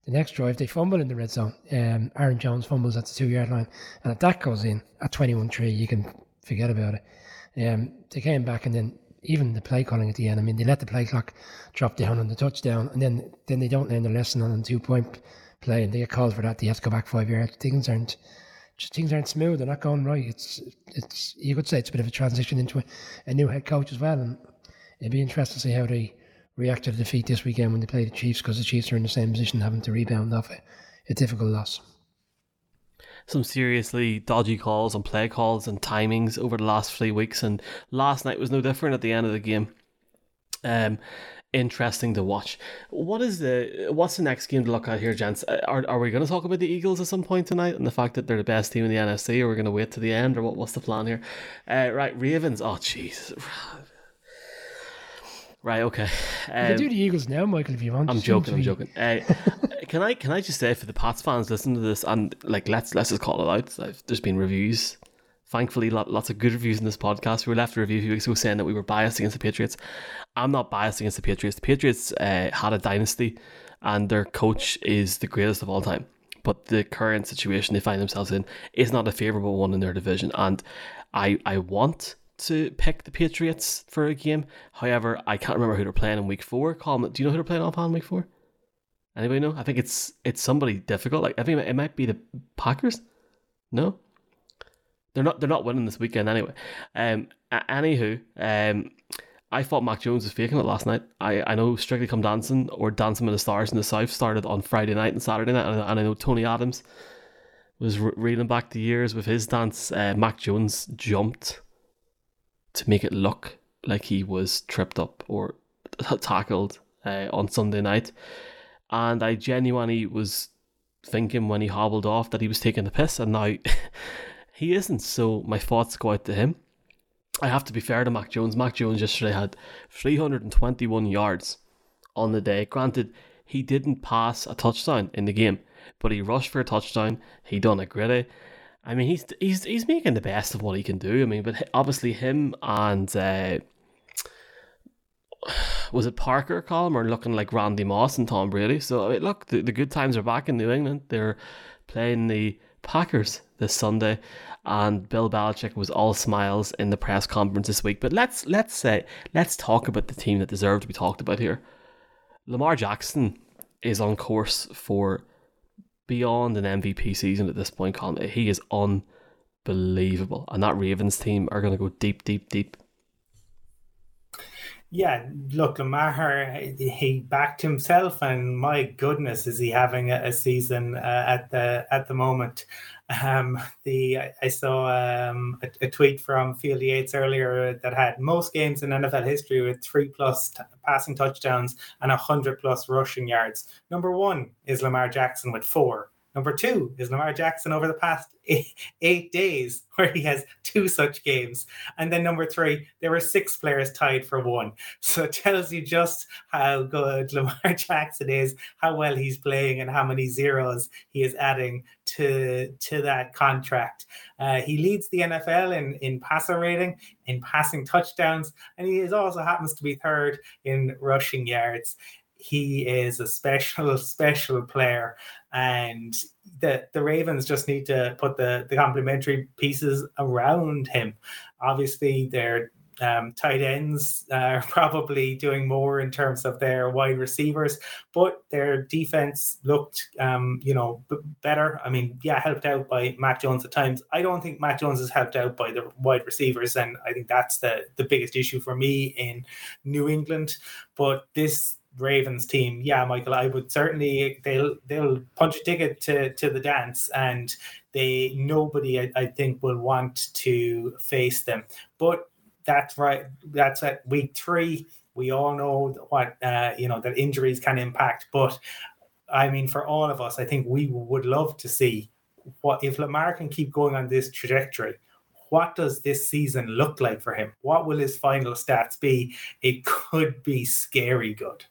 the next drive, they fumble in the red zone. Um, Aaron Jones fumbles at the two yard line. And if that goes in at 21 3, you can forget about it. Um, they came back and then even the play calling at the end, I mean, they let the play clock drop down on the touchdown and then, then they don't learn the lesson on the two point play and they get called for that. They have to go back five years. Things aren't just things aren't smooth. They're not going right. It's it's you could say it's a bit of a transition into a, a new head coach as well, and it'd be interesting to see how they react to the defeat this weekend when they play the Chiefs because the Chiefs are in the same position, having to rebound off a, a difficult loss. Some seriously dodgy calls and play calls and timings over the last three weeks, and last night was no different at the end of the game. Um, interesting to watch. What is the what's the next game to look at here, gents? Uh, are, are we going to talk about the Eagles at some point tonight and the fact that they're the best team in the NFC, or we're going to wait to the end, or what? What's the plan here? Uh, right, Ravens. Oh, jeez. Right. Okay. Um, you do the Eagles now, Michael, if you want. I'm joking. I'm joking. Uh, can I can I just say for the Pats fans listen to this and like let's let's just call it out. I've, there's been reviews. Thankfully, lots of good reviews in this podcast. We were left a review a few weeks ago saying that we were biased against the Patriots. I'm not biased against the Patriots. The Patriots uh, had a dynasty, and their coach is the greatest of all time. But the current situation they find themselves in is not a favourable one in their division, and I I want to pick the Patriots for a game. However, I can't remember who they're playing in week four. Colin, do you know who they're playing off on week four? Anybody know? I think it's it's somebody difficult. Like I think it might be the Packers. No, they're not. They're not winning this weekend anyway. Um. Anywho, um, I thought Mac Jones was faking it last night. I, I know Strictly Come Dancing or Dancing with the Stars in the South started on Friday night and Saturday night, and, and I know Tony Adams was re- reeling back the years with his dance. Uh, Mac Jones jumped to make it look like he was tripped up or tackled uh, on Sunday night. And I genuinely was thinking when he hobbled off that he was taking the piss, and now he isn't. So my thoughts go out to him. I have to be fair to Mac Jones. Mac Jones yesterday had 321 yards on the day. Granted, he didn't pass a touchdown in the game, but he rushed for a touchdown. He done a gritty. I mean, he's he's he's making the best of what he can do. I mean, but obviously him and uh, was it Parker Colin are looking like Randy Moss and Tom Brady. So I mean, look, the, the good times are back in New England. They're playing the Packers this Sunday, and Bill Belichick was all smiles in the press conference this week. But let's let's say let's talk about the team that deserved to be talked about here. Lamar Jackson is on course for beyond an MVP season at this point. He is unbelievable. And that Ravens team are going to go deep, deep, deep. Yeah, look, Lamar, he backed himself, and my goodness, is he having a, season uh, at the at the moment? Um, the I saw um, a, a, tweet from Field Yates earlier that had most games in NFL history with three plus t- passing touchdowns and hundred plus rushing yards. Number one is Lamar Jackson with four. Number two is Lamar Jackson over the past eight, eight, days, where he has two such games. And then number three, there were six players tied for one. So it tells you just how good Lamar Jackson is, how well he's playing, and how many zeros he is adding to, to that contract. Uh, he leads the NFL in, in passer rating, in passing touchdowns, and he is also happens to be third in rushing yards he is a special, special player. And the the Ravens just need to put the, the complementary pieces around him. Obviously, their um, tight ends are probably doing more in terms of their wide receivers, but their defense looked, um, you know, b- better. I mean, yeah, helped out by Mac Jones at times. I don't think Mac Jones is helped out by the wide receivers, and I think that's the the biggest issue for me in New England. But this Ravens team, yeah, Michael, I would certainly they'll they'll punch a ticket to to the dance, and they nobody I, I think will want to face them. But that's right. That's at week three. We all know what uh, you know that injuries can impact, but I mean, for all of us, I think we would love to see what if Lamar can keep going on this trajectory what does this season look like for him? What will his final stats be? It could be scary good.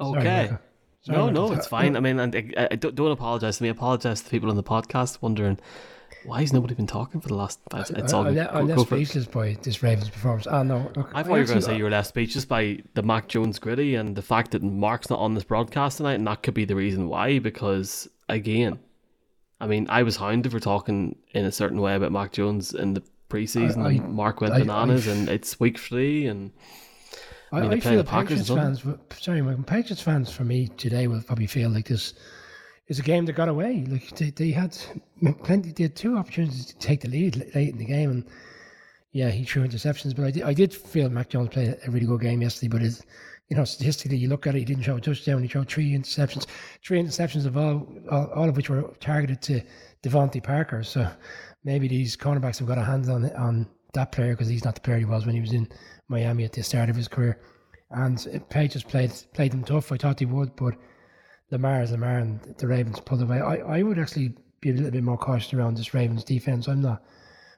Okay. Sorry, Sorry, no, no, it's fine. I mean, and I, I don't, don't apologize to me. Apologize to people on the podcast wondering why has nobody been talking for the last? It's all. I'm, I'm left speechless by this Ravens performance. Ah, no, look, I thought you were going to say you were left speechless by the Mac Jones gritty and the fact that Mark's not on this broadcast tonight, and that could be the reason why. Because again, I mean, I was hounded for talking in a certain way about Mac Jones in the preseason, I, I, and Mark went bananas, and it's week three, and I, mean, I feel Patriots fans. Sorry, Patriots fans for me today will probably feel like this is a game that got away. Like they, they had plenty. They had two opportunities to take the lead late in the game, and yeah, he threw interceptions. But I did, I did feel Mac Jones played a really good game yesterday. But his, you know, statistically, you look at it, he didn't show a touchdown. He showed three interceptions, three interceptions of all, all, all of which were targeted to DeVante Parker. So maybe these cornerbacks have got a hand on on that player because he's not the player he was when he was in Miami at the start of his career. And Page just played played them tough. I thought he would, but Lamar is Lamar, and the Ravens pulled away. I, I would actually be a little bit more cautious around this Ravens defense. I'm not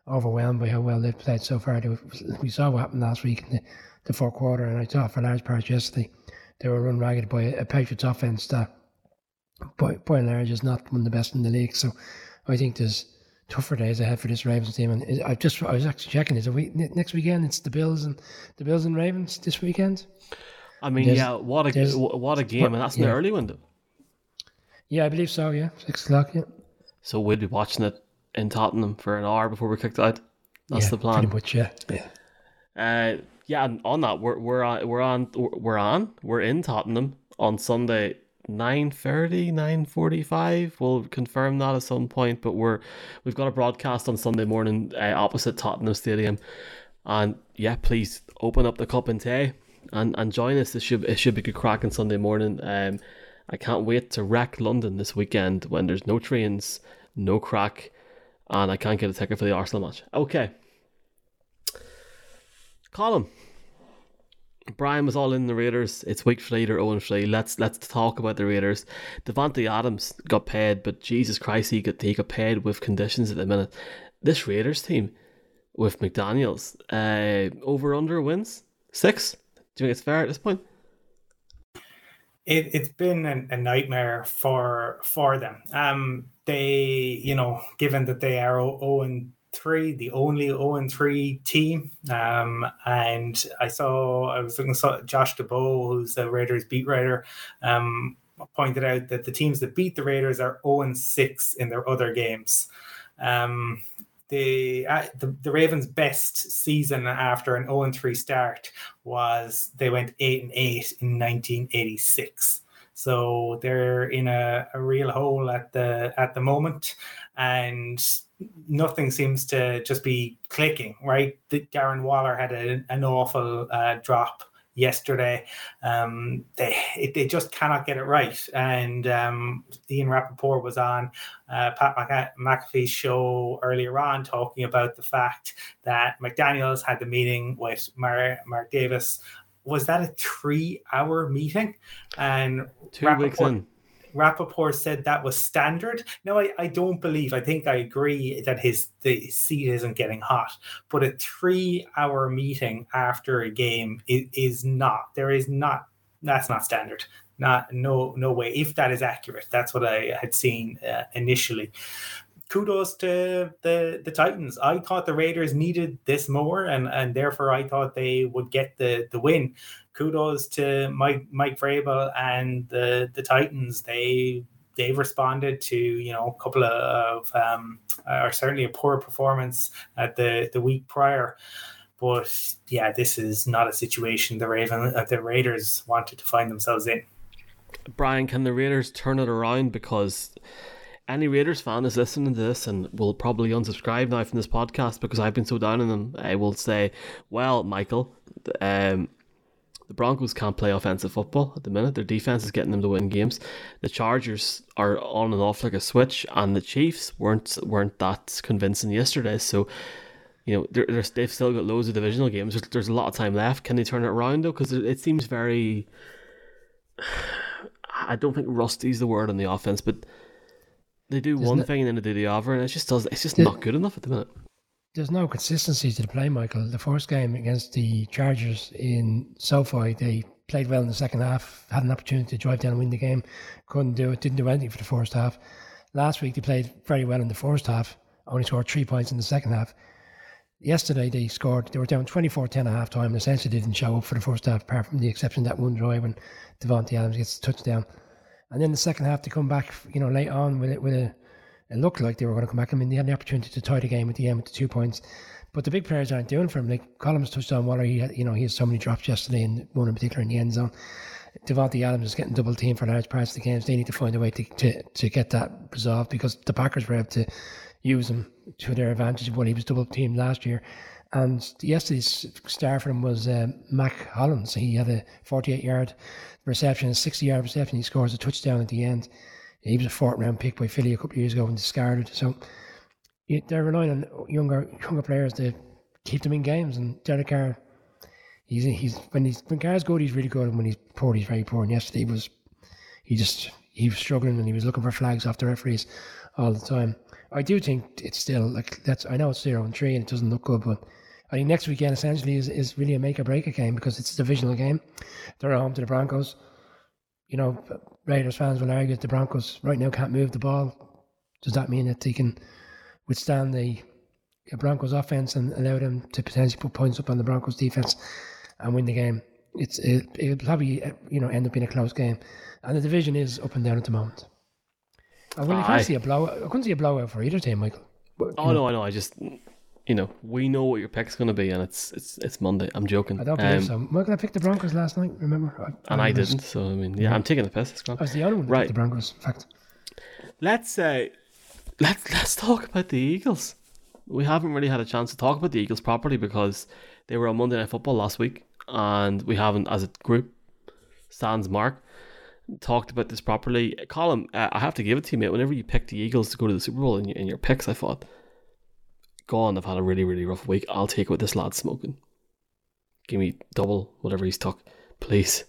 overwhelmed by how well they've played so far. We saw what happened last week in the, the fourth quarter, and I thought for large parts yesterday they were run ragged by a Patriots offense that, by, by and large, is not one of the best in the league. So I think there's tougher days ahead for this Ravens team. And I just I was actually checking is a week next weekend. It's the Bills and the Bills and Ravens this weekend. I mean, there's, yeah, what a what a game, and that's an yeah. the early window. Yeah, I believe so. Yeah, six o'clock. Yeah. So we'll be watching it in Tottenham for an hour before we're kicked out. That's yeah, the plan. Pretty much, yeah. Yeah. Uh, yeah, and on that, we're we're on we're on we're on we're in Tottenham on Sunday 9.30 9.45 we'll confirm that at some point but we're we've got a broadcast on sunday morning uh, opposite tottenham stadium. And yeah please open up the cup and tea and, and join us. It should it should be good cracking sunday morning. Um i can't wait to wreck london this weekend when there's no trains no crack and i can't get a ticket for the arsenal match. Okay. Colin Brian was all in the Raiders. It's week three, they're 0 3. Let's let's talk about the Raiders. Davante Adams got paid, but Jesus Christ, he got he got paid with conditions at the minute. This Raiders team with McDaniels, uh, over under wins six. Do you think it's fair at this point? It, it's been a, a nightmare for for them. Um, they, you know, given that they are 0 three, the only 0 and 3 team. Um, and I saw, I was looking at Josh Dubow, who's the Raiders beat writer, um, pointed out that the teams that beat the Raiders are 0 and 6 in their other games. Um, the, uh, the the Ravens' best season after an 0 3 start was they went 8 and 8 in 1986. So they're in a, a real hole at the at the moment, and nothing seems to just be clicking, right? Darren Waller had a, an awful uh, drop yesterday. Um, they they just cannot get it right. And um, Ian Rapoport was on uh, Pat McAfee's show earlier on talking about the fact that McDaniels had the meeting with Mark, Mark Davis. Was that a three hour meeting? And two Rapoport, weeks in Rapoport said that was standard. No, I, I don't believe. I think I agree that his the seat isn't getting hot, but a three hour meeting after a game is, is not. There is not. That's not standard. Not no no way. If that is accurate, that's what I had seen uh, initially kudos to the the Titans. I thought the Raiders needed this more, and and therefore I thought they would get the the win kudos to Mike Mike Vrabel and the the Titans. They they've responded to you know a couple of um, or certainly a poor performance at the the week prior. But yeah, this is not a situation the Raven uh, the Raiders wanted to find themselves in. Brian, can the Raiders turn it around? Because any Raiders fan is listening to this and will probably unsubscribe now from this podcast because I've been so down on them. I will say, well, Michael, um, the Broncos can't play offensive football at the minute. Their defense is getting them to win games. The Chargers are on and off like a switch, and the Chiefs weren't weren't that convincing yesterday. So, you know, they're, they're, they've still got loads of divisional games. There's, there's a lot of time left. Can they turn it around though? Because it, seems very. I don't think rusty's the word on the offense, but they do one it? thing and then they do the other, and it just does. It's just not good enough at the minute there's no consistency to the play, Michael. The first game against the Chargers in SoFi, they played well in the second half, had an opportunity to drive down and win the game, couldn't do it, didn't do anything for the first half. Last week they played very well in the first half, only scored three points in the second half. Yesterday they scored, they were down 24 10 at half time and essentially didn't show up for the first half, apart from the exception that one drive when Davante Adams gets a touchdown. And then the second half to come back, you know, late on with it with a it looked like they were going to come back. I mean, they had the opportunity to tie the game at the end with the two points, but the big players aren't doing for him. Like Colin's touched on Waller, he had, you know, he had so many drops yesterday, and one in particular in the end zone. Davante Adams is getting double teamed for large parts of the games. They need to find a way to, to, to get that resolved because the Packers were able to use him to their advantage when he was double teamed last year. And yesterday's star for him was uh, Mack Hollins. He had a 48 yard reception, a 60 yard reception. He scores a touchdown at the end. He was a fourth round pick by Philly a couple of years ago and discarded. So they're relying on younger younger players to keep them in games. And Derek Carr, he's he's when he's when Carr's good, he's really good, and when he's poor, he's very poor. And yesterday he was he just he was struggling and he was looking for flags off the referees all the time. I do think it's still like that's I know it's zero and three and it doesn't look good, but I think next weekend essentially is, is really a make or break a game because it's a divisional game. They're at home to the Broncos. You know, Raiders fans will argue that the Broncos right now can't move the ball. Does that mean that they can withstand the Broncos offense and allow them to potentially put points up on the Broncos defense and win the game? It's it, it'll probably you know end up being a close game, and the division is up and down at the moment. I, I couldn't see a blow. I couldn't see a blowout for either team, Michael. But, oh know. no, I know. I just you know, we know what your pick's going to be, and it's it's it's Monday. I'm joking. I don't believe um, so. Michael, I picked the Broncos last night. Remember? I, and I, I didn't. So I mean, yeah, I'm taking the piss. I was the only one that right. the Broncos. In fact, let's uh, let's let's talk about the Eagles. We haven't really had a chance to talk about the Eagles properly because they were on Monday Night Football last week, and we haven't, as a group, sans Mark, talked about this properly. Colin, uh, I have to give it to you, mate. Whenever you picked the Eagles to go to the Super Bowl in your, in your picks, I thought gone. I've had a really, really rough week. I'll take what this lad's smoking. Give me double whatever he's took, please.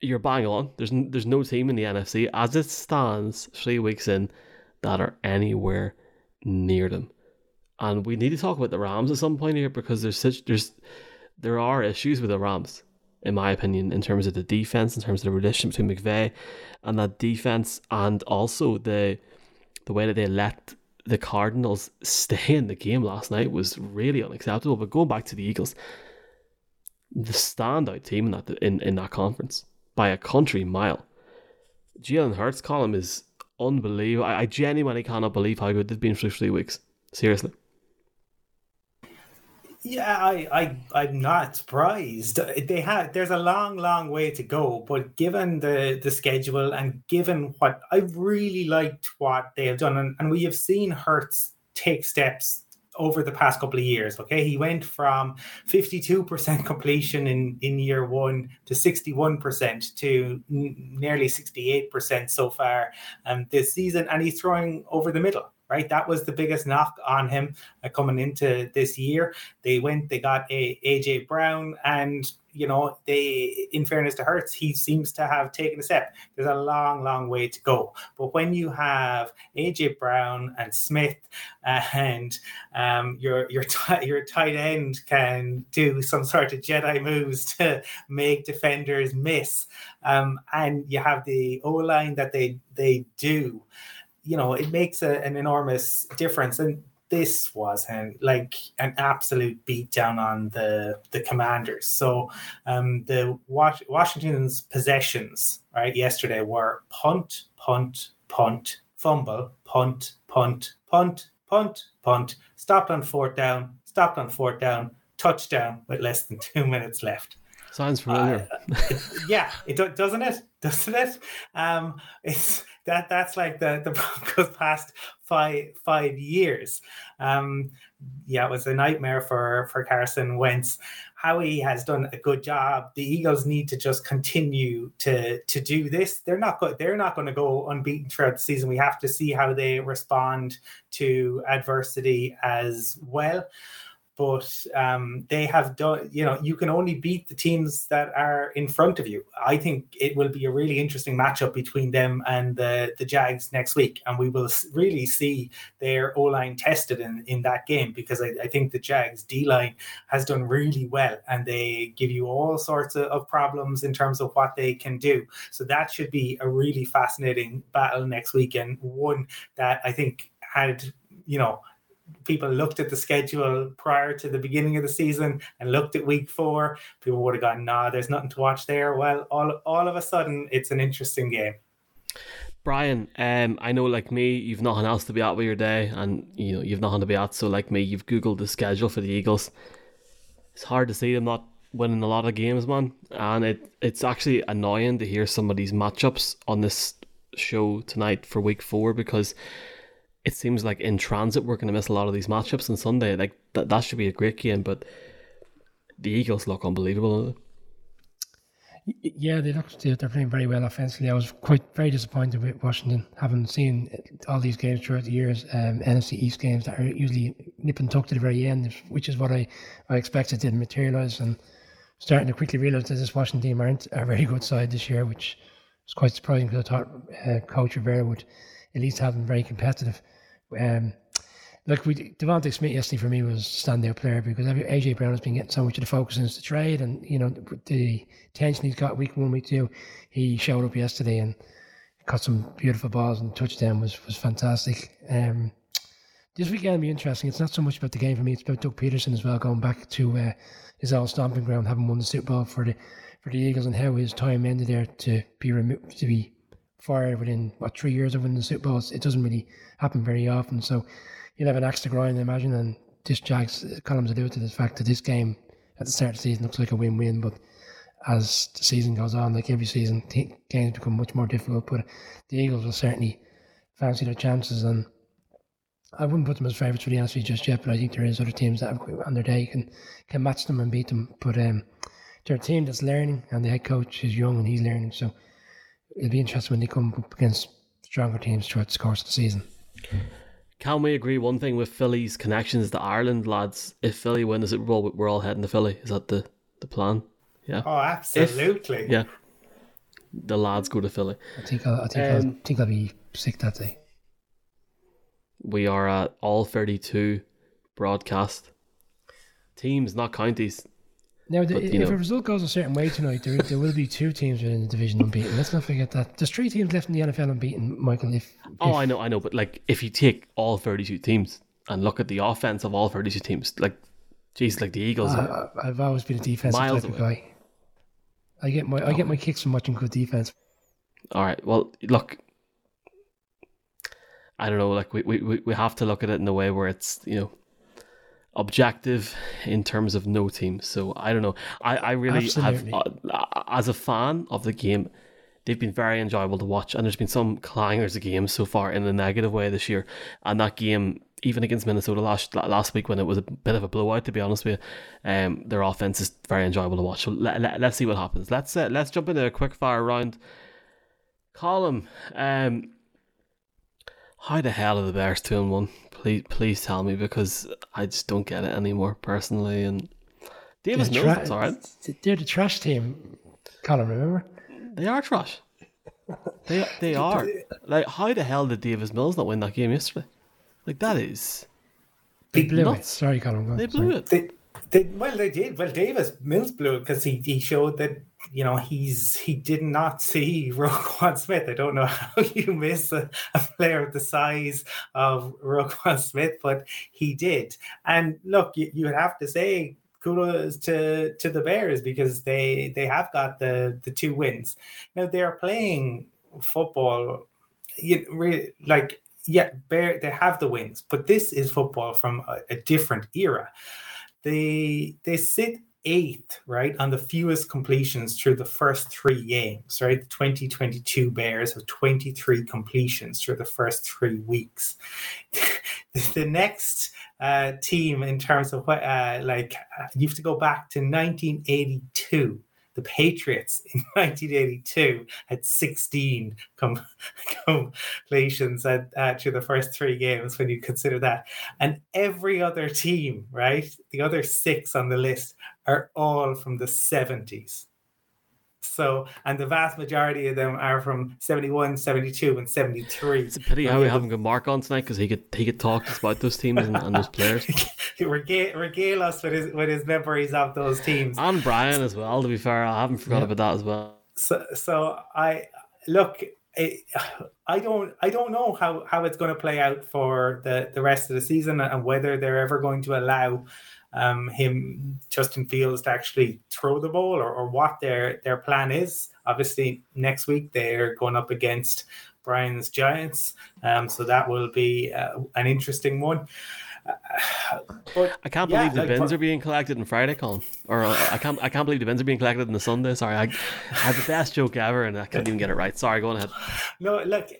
You're bang on. There's n- there's no team in the NFC as it stands three weeks in that are anywhere near them, and we need to talk about the Rams at some point here because there's such there's there are issues with the Rams in my opinion, in terms of the defense, in terms of the relationship between McVay and that defense, and also the the way that they let the Cardinals stay in the game last night was really unacceptable. But going back to the Eagles, the standout team in that in, in that conference by a country mile. Jalen Hurts Colin is unbelievable. I, I genuinely cannot believe how good they've been for three weeks. Seriously. Yeah, I, I, I'm not surprised. They have. There's a long, long way to go, but given the the schedule and given what I really liked what they have done, and, and we have seen Hurts take steps over the past couple of years. Okay, he went from 52% completion in in year one to 61% to n- nearly 68% so far um, this season, and he's throwing over the middle right? That was the biggest knock on him uh, coming into this year. They went, they got a AJ Brown, and you know, they, in fairness to Hurts, he seems to have taken a step. There's a long, long way to go. But when you have AJ Brown and Smith, and um, your your t- your tight end can do some sort of Jedi moves to make defenders miss, um, and you have the O line that they they do you know, it makes a, an enormous difference. And this was like an absolute beatdown on the the commanders. So um, the Washington's possessions right yesterday were punt, punt, punt, fumble, punt, punt, punt, punt, punt, stopped on fourth down, stopped on fourth down, touchdown with less than two minutes left. Sounds familiar. Uh, yeah, it doesn't it? Doesn't it? Um, it's that that's like the the Broncos past five five years. Um, yeah, it was a nightmare for for Carson Wentz. Howie has done a good job. The Eagles need to just continue to to do this. They're not go- they're not going to go unbeaten throughout the season. We have to see how they respond to adversity as well but um, they have done, you know, you can only beat the teams that are in front of you. I think it will be a really interesting matchup between them and the, the Jags next week. And we will really see their O line tested in, in that game because I, I think the Jags D line has done really well and they give you all sorts of, of problems in terms of what they can do. So that should be a really fascinating battle next weekend. One that I think had, you know, people looked at the schedule prior to the beginning of the season and looked at week four, people would have gone, nah, there's nothing to watch there. Well, all all of a sudden it's an interesting game. Brian, um, I know like me, you've nothing else to be at with your day, and you know you've nothing to be at. So like me, you've googled the schedule for the Eagles. It's hard to see them not winning a lot of games, man, and it it's actually annoying to hear some of these matchups on this show tonight for week four because it seems like in transit we're going to miss a lot of these matchups on Sunday. Like that, that should be a great game, but the Eagles look unbelievable. Yeah, they look they're playing very well offensively. I was quite very disappointed with Washington, having seen all these games throughout the years, um, NFC East games that are usually nip and tuck to the very end, which is what I, I expected didn't materialise. And starting to quickly realise that this Washington team aren't a very good side this year, which was quite surprising because I thought uh, Coach Rivera would at least have them very competitive. Um, Look, we DeVonta Smith yesterday for me was standout player because AJ Brown has been getting so much of the focus since the trade, and you know the tension he's got week one, week two. He showed up yesterday and caught some beautiful balls and touchdown was was fantastic. Um, this weekend will be interesting. It's not so much about the game for me; it's about Doug Pederson as well, going back to uh, his old stomping ground, having won the Super Bowl for the for the Eagles, and how his time ended there to be removed to be fired within what three years of winning the Super Bowl. It doesn't really happen very often, so you'll have an axe to grind, I imagine. And this Jags Colin's alluded to the fact that this game at the start of the season looks like a win-win, but as the season goes on, like every season, games become much more difficult. But the Eagles will certainly fancy their chances, and I wouldn't put them as favourites for the NFC just yet. But I think there is other teams that have on their day can can match them and beat them. But um, they're a team that's learning, and the head coach is young and he's learning. So it'll be interesting when they come up against stronger teams throughout the course of the season. Can we agree one thing with Philly's connections to Ireland, lads? If Philly win the Super Bowl, we're all heading to Philly. Is that the, the plan? Yeah. Oh, absolutely. If, yeah. The lads go to Philly. I think I'll, I think um, I'll, think I'll be sick that day. We are at all thirty-two broadcast teams, not counties. Now, the, but, if know, a result goes a certain way tonight, there, there will be two teams within the division unbeaten. Let's not forget that. There's three teams left in the NFL unbeaten, Michael. If, if oh, I know, I know, but like if you take all 32 teams and look at the offense of all 32 teams, like, geez, like the Eagles. Uh, I've always been a defensive type of guy. I get my I get my kicks from watching good defense. All right. Well, look, I don't know. Like we, we, we have to look at it in a way where it's you know objective in terms of no team. So I don't know. I, I really Absolutely. have, uh, as a fan of the game, they've been very enjoyable to watch. And there's been some clangers of games so far in a negative way this year. And that game, even against Minnesota last last week when it was a bit of a blowout, to be honest with you, um, their offense is very enjoyable to watch. So let, let, us see what happens. Let's uh, let's jump into a quick fire round. Colin, um, how the hell are the Bears two and one? Please, please tell me because I just don't get it anymore personally. And Davis knows tra- it's all right. They're the trash team, Colin. Remember? They are trash. They they are. Like, how the hell did Davis Mills not win that game yesterday? Like that is. They blew nuts. it. Sorry, Colin. They blew Sorry. it. They, they, well, they did. Well, Davis Mills blew it because he, he showed that you know he's he did not see Roquan Smith. I don't know how you miss a, a player of the size of Roquan Smith, but he did. And look, you, you have to say kudos to to the Bears because they they have got the the two wins. Now they are playing football, you really like yeah, Bear they have the wins, but this is football from a, a different era. They they sit eighth, right, on the fewest completions through the first three games, right? The 2022 Bears have 23 completions through the first three weeks. the next uh, team, in terms of what, uh, like, uh, you have to go back to 1982 the Patriots in 1982 had 16 com- completions at, uh, through the first three games when you consider that. And every other team, right, the other six on the list are all from the 70s. So, and the vast majority of them are from 71, 72, and 73. It's a pity how we haven't got Mark on tonight because he could he could talk about those teams and, and those players. regale, regale us with his with his memories of those teams. And Brian as well, to be fair. I haven't forgot yeah. about that as well. So, so I look. It, I don't I don't know how, how it's going to play out for the, the rest of the season and whether they're ever going to allow um, him Justin Fields to actually throw the ball or, or what their their plan is. Obviously, next week they're going up against Brian's Giants, um, so that will be uh, an interesting one. Uh, but I can't yeah, believe the like, bins for- are being collected on Friday, Colin. Or uh, I can't I can't believe the bins are being collected on the Sunday. Sorry, I, I had the best joke ever and I couldn't even get it right. Sorry, go on ahead. No, look,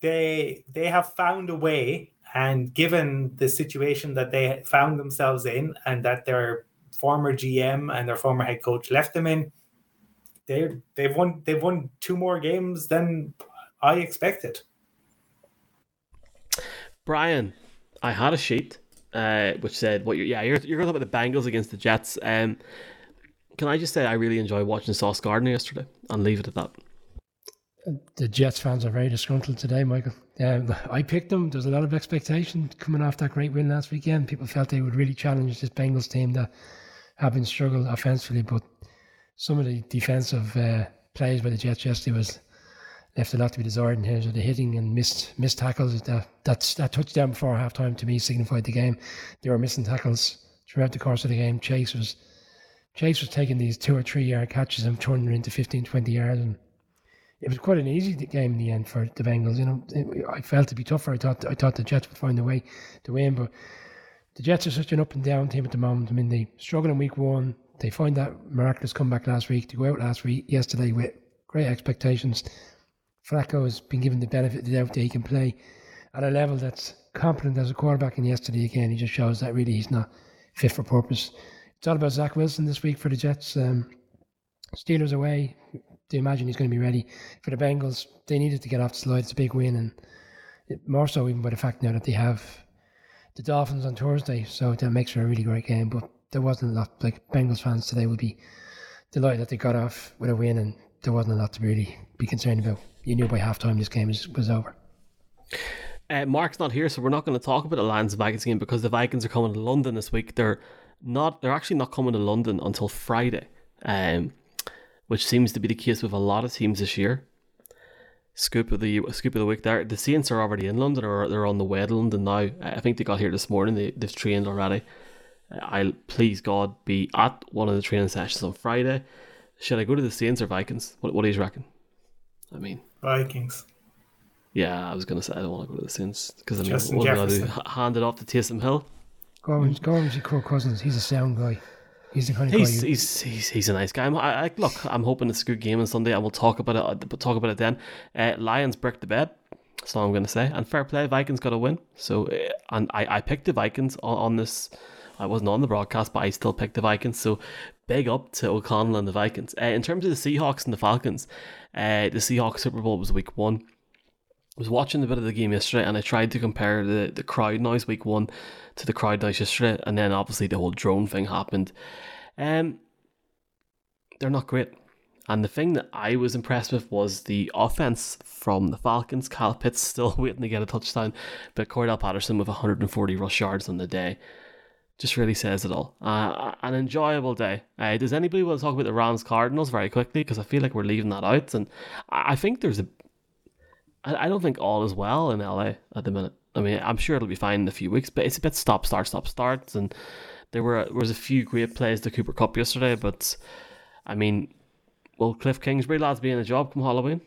they they have found a way, and given the situation that they found themselves in, and that their former GM and their former head coach left them in, they they've won they've won two more games than I expected. Brian, I had a sheet uh, which said what you're yeah you're you're going to talk about the Bengals against the Jets. Um, can I just say I really enjoyed watching Sauce Gardner yesterday and leave it at that. The Jets fans are very disgruntled today, Michael. Um, I picked them. There's a lot of expectation coming off that great win last weekend. People felt they would really challenge this Bengals team that have been struggled offensively, but some of the defensive uh, plays by the Jets yesterday was left a lot to be desired in terms of the hitting and missed missed tackles. That that's, that touchdown before halftime to me signified the game. They were missing tackles throughout the course of the game. Chase was Chase was taking these two or three yard catches and turning them into 15, 20 yards, and it was quite an easy game in the end for the Bengals. You know, it, I felt it'd be tougher. I thought I thought the Jets would find a way to win, but the Jets are such an up and down team at the moment. I mean, they struggled in week one. They find that miraculous comeback last week to go out last week, yesterday with great expectations. Flacco has been given the benefit of the doubt that he can play at a level that's competent as a quarterback. And yesterday again, he just shows that really he's not fit for purpose. It's all about Zach Wilson this week for the Jets. Um, Steelers away. They imagine he's going to be ready for the Bengals. They needed to get off the slide. It's a big win, and it, more so even by the fact now that they have the Dolphins on Thursday, so that makes for a really great game. But there wasn't a lot. Like Bengals fans today would be delighted that they got off with a win, and there wasn't a lot to really be concerned about. You knew by halftime this game was, was over. Uh, Mark's not here, so we're not going to talk about the Lions Vikings game because the Vikings are coming to London this week. They're not. They're actually not coming to London until Friday, um, which seems to be the case with a lot of teams this year. Scoop of the scoop of the week there. The Saints are already in London, or they're on the way to London now. I think they got here this morning. They, they've trained already. I'll please God be at one of the training sessions on Friday. Should I go to the Saints or Vikings? What, what do you reckon? I mean, Vikings. yeah, I was gonna say I don't want to go to the Saints because I mean, Justin what am I gonna do? Jefferson. Hand it off to Taysom Hill. Go on, go on, see Kirk Cousins. He's a sound guy. He's He's he's he's, he's a nice guy. I'm, I, I, look, I'm hoping it's a good game on Sunday, and we'll talk about it. uh, Talk about it then. Uh, Lions brick the bed. That's all I'm going to say. And fair play, Vikings got a win. So, uh, and I, I picked the Vikings on, on this. I wasn't on the broadcast, but I still picked the Vikings. So, big up to O'Connell and the Vikings. Uh, in terms of the Seahawks and the Falcons, uh, the Seahawks Super Bowl was week one. Was watching a bit of the game yesterday and I tried to compare the, the crowd noise week one to the crowd noise yesterday, and then obviously the whole drone thing happened. Um, they're not great. And the thing that I was impressed with was the offense from the Falcons. Kyle Pitts still waiting to get a touchdown, but Cordarrelle Patterson with 140 rush yards on the day just really says it all. Uh, an enjoyable day. Uh, does anybody want to talk about the Rams Cardinals very quickly? Because I feel like we're leaving that out, and I think there's a. I I don't think all is well in LA at the minute. I mean, I'm sure it'll be fine in a few weeks, but it's a bit stop, start, stop, starts, and there were there was a few great plays to Cooper Kupp yesterday, but I mean, will Cliff Kingsbury lads be in a job come Halloween?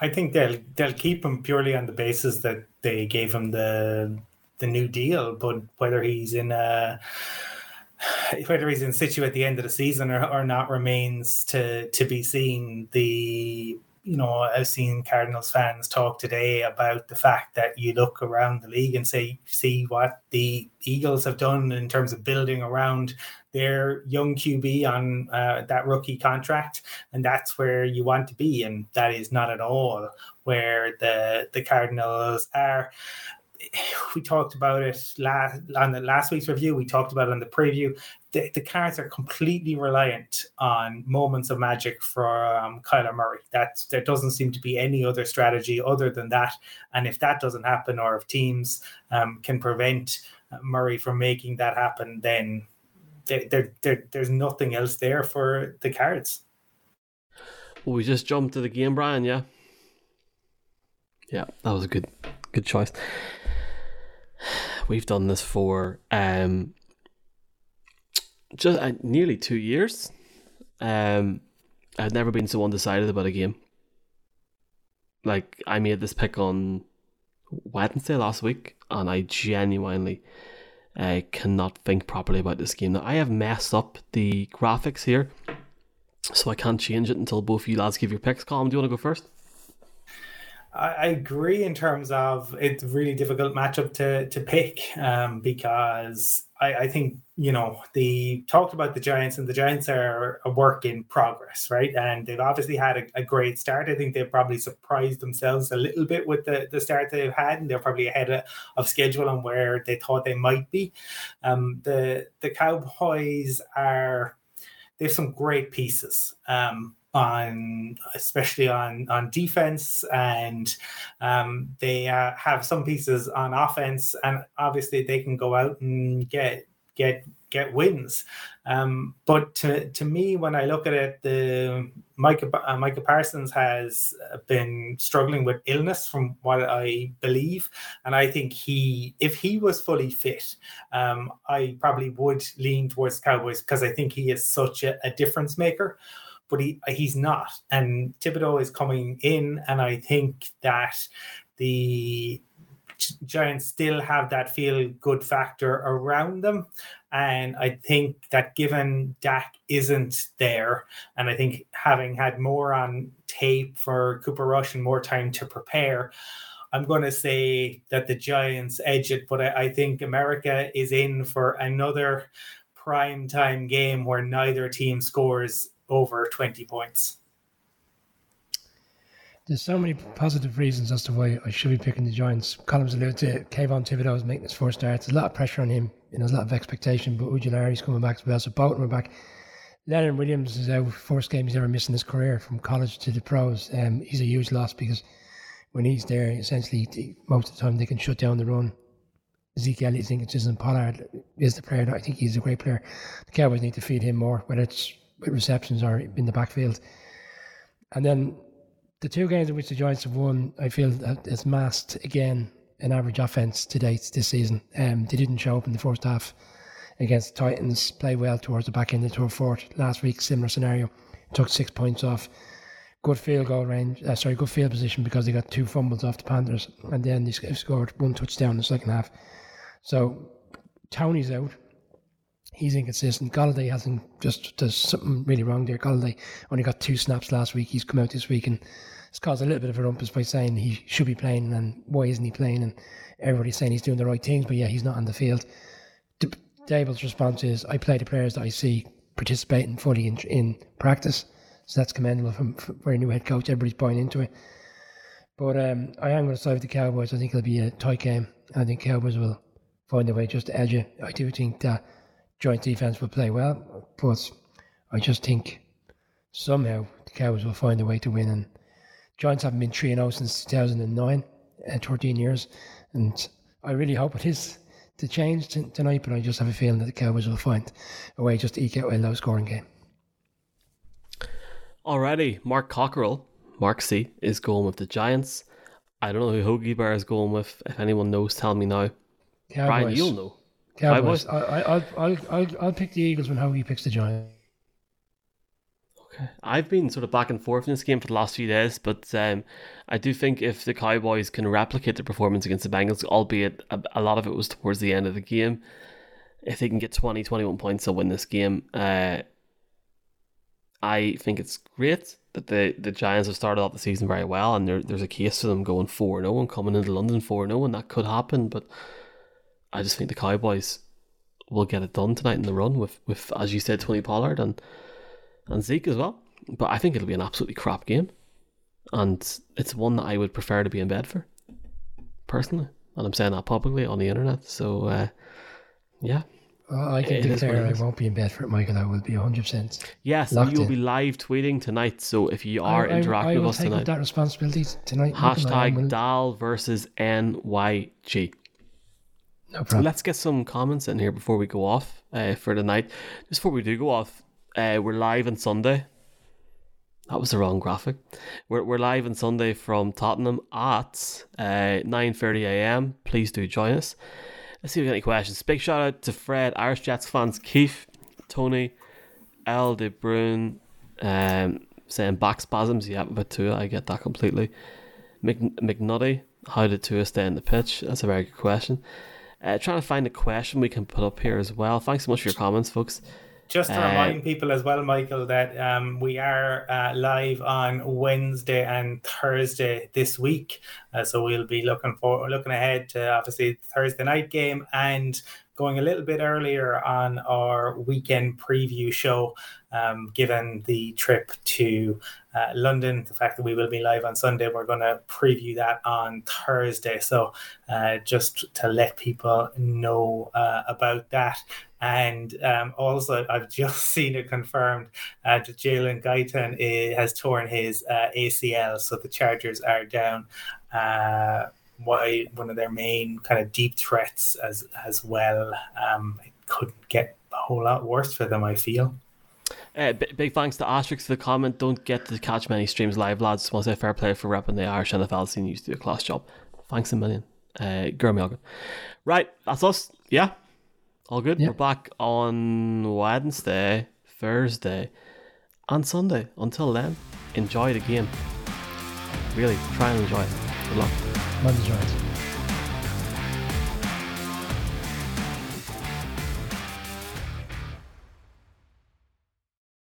I think they'll they'll keep him purely on the basis that they gave him the the new deal, but whether he's in a whether he's in situ at the end of the season or, or not remains to to be seen. The you know I've seen Cardinals fans talk today about the fact that you look around the league and say see what the Eagles have done in terms of building around their young QB on uh, that rookie contract, and that's where you want to be, and that is not at all where the the Cardinals are. We talked about it last on the last week's review. We talked about it on the preview. The, the Cards are completely reliant on moments of magic from Kyler Murray. That there doesn't seem to be any other strategy other than that. And if that doesn't happen, or if teams um, can prevent Murray from making that happen, then there, there, there's nothing else there for the Cards. Well, we just jumped to the game, Brian. Yeah, yeah, that was a good, good choice. We've done this for um, just uh, nearly two years. Um, I've never been so undecided about a game. Like I made this pick on Wednesday last week, and I genuinely uh, cannot think properly about this game. Now, I have messed up the graphics here, so I can't change it until both of you lads give your picks. Colin, do you want to go first? I agree in terms of it's a really difficult matchup to to pick um, because I, I, think you know the talked about the Giants and the Giants are a work in progress, right? And they've obviously had a, a great start. I think they've probably surprised themselves a little bit with the, the start they've had, and they're probably ahead of, of schedule on where they thought they might be. Um, the the Cowboys are they have some great pieces. Um, on especially on on defense and um, they uh, have some pieces on offense and obviously they can go out and get get get wins. Um, but to, to me when I look at it the Micah, uh, Micah Parsons has been struggling with illness from what I believe. And I think he if he was fully fit um, I probably would lean towards Cowboys because I think he is such a, a difference maker but he he's not. And Thibodeaux is coming in, and I think that the Giants still have that feel good factor around them. And I think that given Dak isn't there, and I think having had more on tape for Cooper Rush and more time to prepare, I'm going to say that the Giants edge it. But I, I think America is in for another prime time game where neither team scores over 20 points. There's so many positive reasons as to why I should be picking the Giants. Colin's alluded to Kayvon Thibodeaux is making his first start. There's a lot of pressure on him. Know, there's a lot of expectation, but Ojulari's coming back as well. So them are back. Leonard Williams is out first game he's ever missed in his career from college to the pros. Um, he's a huge loss because when he's there, essentially most of the time they can shut down the run. Zeke Elliott, Hinkinson, Pollard is the player. I think he's a great player. The Cowboys need to feed him more, whether it's receptions or in the backfield. And then the two games in which the Giants have won, I feel that it's masked again an average offense to date this season. Um, they didn't show up in the first half against the Titans, play well towards the back end of the fourth. Last week, similar scenario, took six points off. Good field goal range, uh, sorry, good field position because they got two fumbles off the Panthers, and then they scored one touchdown in the second half. So Toney's out, he's inconsistent. Golladay hasn't just there's something really wrong there. Golladay only got two snaps last week. He's come out this week and it's caused a little bit of a rumpus by saying he should be playing and why isn't he playing? And everybody's saying he's doing the right things, but yeah, he's not on the field. D- Daboll's response is, "I play the players that I see participating fully in, in practice." So that's commendable from, for a new head coach. Everybody's buying into it. But um, I am going to side with the Cowboys. I think it'll be a tight game. I think Cowboys will find a way just to edge it. I do think that joint defense will play well, but I just think somehow the Cowboys will find a way to win. And Giants haven't been 3 0 since 2009, uh, 13 years. And I really hope it is to change t- tonight, but I just have a feeling that the Cowboys will find a way just to eke out a low scoring game. Alrighty, Mark Cockerell, Mark C, is going with the Giants. I don't know who Hoagie Bar is going with. If anyone knows, tell me now. Cowboys. Brian, you'll know. Cowboys. I, I, I'll, I'll, I'll, I'll pick the Eagles when Hoagie picks the Giants. Okay. I've been sort of back and forth in this game for the last few days, but um, I do think if the Cowboys can replicate their performance against the Bengals, albeit a, a, lot of it was towards the end of the game, if they can get 20, 21 points, they'll win this game. Uh, I think it's great that the, the Giants have started off the season very well, and there, there's a case for them going 4 0 and coming into London 4 0, and that could happen, but I just think the Cowboys will get it done tonight in the run with, with as you said, Tony Pollard and and Zeke as well. But I think it'll be an absolutely crap game, and it's one that I would prefer to be in bed for, personally. And I'm saying that publicly on the internet. So, uh, yeah. I can declare I won't be in bed for it, Michael. I will be 100%. Yes, you'll in. be live tweeting tonight. So if you are I, interacting I, I with us tonight, that responsibility tonight. Hashtag Dal versus NYG. No problem. Let's get some comments in here before we go off uh, for the night. Just before we do go off, uh, we're live on Sunday. That was the wrong graphic. We're, we're live on Sunday from Tottenham at uh, 9.30am. Please do join us. Let's see if we got any questions. Big shout out to Fred, Irish Jets fans, Keith, Tony, L. De Bruyne, um, saying back spasms. Yeah, but too, I get that completely. Mc, McNutty, How did Tua stay in the pitch? That's a very good question. Uh, trying to find a question we can put up here as well. Thanks so much for your comments, folks. Just to uh, remind people as well, Michael, that um, we are uh, live on Wednesday and Thursday this week. Uh, so we'll be looking for looking ahead to obviously Thursday night game and going a little bit earlier on our weekend preview show, um, given the trip to uh, London, the fact that we will be live on Sunday, we're going to preview that on Thursday. So uh, just to let people know uh, about that. And um, also, I've just seen it confirmed uh, that Jalen Guyton eh, has torn his uh, ACL, so the Chargers are down uh, one of their main kind of deep threats as as well. Um, it couldn't get a whole lot worse for them. I feel. Uh, big thanks to Asterix for the comment. Don't get to catch many streams live, lads. To say fair play for repping the Irish NFL scene. You used to do a class job. Thanks a million. Uh, Right, that's us. Yeah, all good. We're back on Wednesday, Thursday, and Sunday. Until then, enjoy the game. Really, try and enjoy it. Good luck. Much enjoyed.